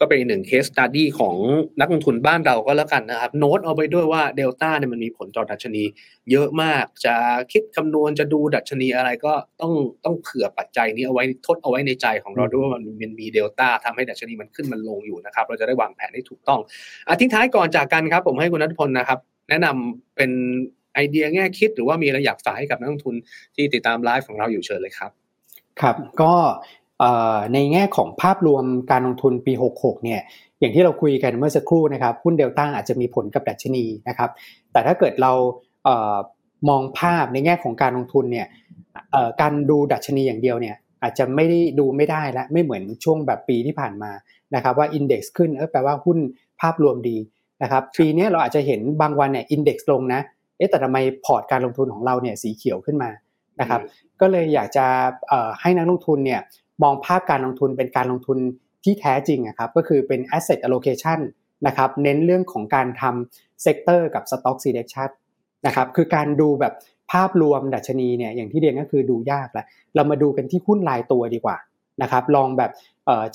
ก็เป็นหนึ่ง case study ของนักลงทุนบ้านเราก็แล้วกันนะครับ โน้ตเอาไปด้วยว่าเดลต้าเนี่ยมันมีผลต่อดัชนี เยอะมากจะคิดคำนวณจะดูดัชนีอะไรก็ต้องต้องเผื่อปัจจัยนี้เอาไว้ทดเอาไว้ในใจของเราด้วยว่ามันมีเดลต้าทำให้ดัชนีมันขึ้นมันลงอยู่นะครับ เราจะได้วางแผนให้ถูกต้องอทิ้งท้ายก่อนจากกันครับ ผมให้คุณนัทพลนะครับ แนะนำเป็นไอเดียแง่คิดหรือว่ามีอะไรอยากฝากให้กับนักลงทุนที่ติดตามไลฟ์ของเราอยู่เชิญเลยครับครับก็ ในแง่ของภาพรวมการลงทุนปี 66 เนี่ย อย่างที่เราคุยกันเมื่อสักครู่นะครับ หุ้นเดลต้าอาจจะมีผลกับดัชนีนะครับ แต่ถ้าเกิดเรามองภาพในแง่ของการลงทุนเนี่ยการดูดัชนีอย่างเดียวเนี่ยอาจจะไม่ได้ดูไม่ได้และไม่เหมือนช่วงแบบปีที่ผ่านมานะครับว่าอินเด็กซ์ขึ้นเออแปลว่าหุ้นภาพรวมดีนะครับปีนี้เราอาจจะเห็นบางวันเนี่ยอินเด็กซ์ลงนะเอ๊ะแต่ทำไมพอร์ตการลงทุนของเราเนี่ยสีเขียวขึ้นมานะครับก็เลยอยากจะให้นักลงทุนเนี่ย มองภาพการลงทุนเป็นการลงทุนที่แท้จริงครับก็คือเป็น asset allocation นะครับเน้นเรื่องของการทำ sector กับ stock selection นะครับคือการดูแบบภาพรวมดัชนีเนี่ยอย่างที่เรียนก็คือดูยากแล้วเรามาดูกันที่หุ้นรายตัวดีกว่านะครับลองแบบ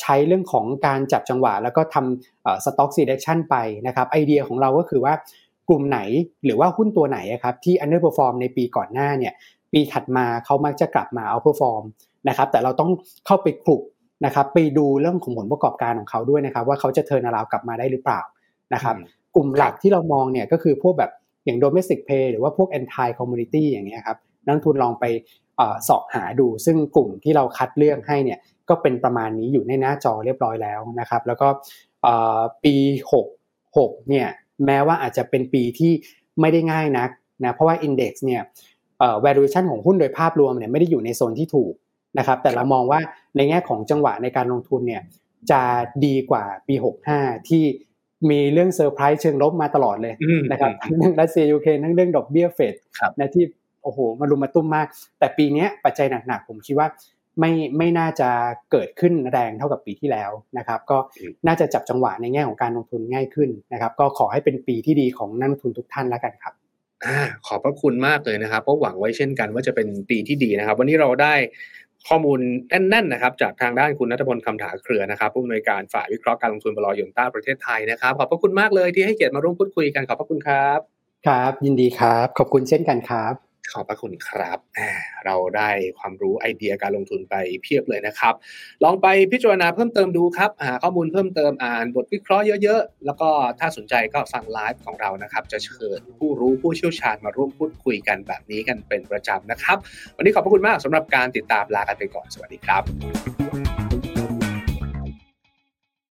ใช้เรื่องของการจับจังหวะ แล้วก็ทำ stock selection ไปนะครับไอเดียของเราก็คือว่ากลุ่มไหนหรือว่าหุ้นตัวไหนครับที่ underperform ในปีก่อนหน้าเนี่ยปีถัดมาเขามักจะกลับมา outperform นะครับ แต่เราต้องเข้าไปคลุกนะครับ ไปดูเรื่องของผลประกอบการของเขาด้วยนะครับ ว่าเขาจะเทินาราวกลับมาได้หรือเปล่านะครับ กลุ่มหลักที่เรามองเนี่ยก็คือพวกแบบอย่าง domestic pay หรือว่าพวก anti community อย่างเงี้ยครับนักทุนลองไปสอบหาดู ซึ่งกลุ่มที่เราคัดเลือกให้เนี่ยก็เป็นประมาณนี้อยู่ในหน้าจอเรียบร้อยแล้วนะครับ แล้วก็ปี66เนี่ยแม้ว่าอาจจะเป็นปีที่ไม่ได้ง่ายนักนะเพราะว่า index เนี่ย valuation ของหุ้นโดยภาพรวมเนี่ยไม่ได้อยู่ในโซนที่ถูก นะครับ แต่เรามองว่าในแง่ของจังหวะในการลงทุนเนี่ยจะดีกว่าปี 65 ที่มีเรื่องเซอร์ไพรส์เชิงลบมาตลอดเลยนะครับทั้งเรื่องรัสเซียยูเครนทั้งเรื่องดอกเบี้ยเฟดนะที่โอ้โหมารุมมาตุ้มมาก แต่ปีนี้ปัจจัยหนักๆ ผมคิดว่าไม่ไม่น่าจะเกิดขึ้นแรงเท่ากับปีที่แล้วนะครับ ก็น่าจะจับจังหวะในแง่ของการลงทุนง่ายขึ้นนะครับ ก็ขอให้เป็นปีที่ดีของนักลงทุนทุกท่านแล้วกันครับอ่าขอบพระคุณมากเลยนะครับก็หวังไว้เช่นกันว่าจะเป็นปีที่ดีนะครับ วันนี้เราได้ ข้อมูลแน่นๆนะครับ จากทางด้านคุณนัทพลคำถาเครือนะครับผู้อำนวยการฝ่ายวิเคราะห์การลงทุนบลยนต้าประเทศไทยนะครับ ขอบพระคุณมากเลยที่ให้เกียรติมาร่วมพูดคุยกันขอบพระคุณครับ ครับ ยินดีครับ ขอบคุณเช่นกันครับ ขอบพระคุณครับ เราได้ความรู้ไอเดียการลงทุนไปเพียบเลยนะครับ ลองไปพิจารณาเพิ่มเติมดูครับ หาข้อมูลเพิ่มเติมอ่านบทวิเคราะห์เยอะๆ แล้วก็ถ้าสนใจก็ฟังไลฟ์ของเรานะครับ จะเชิญผู้รู้ผู้เชี่ยวชาญมาร่วมพูดคุยกันแบบนี้กันเป็นประจำนะครับ วันนี้ขอบพระคุณมากสำหรับการติดตามลากันไปก่อน สวัสดีครับ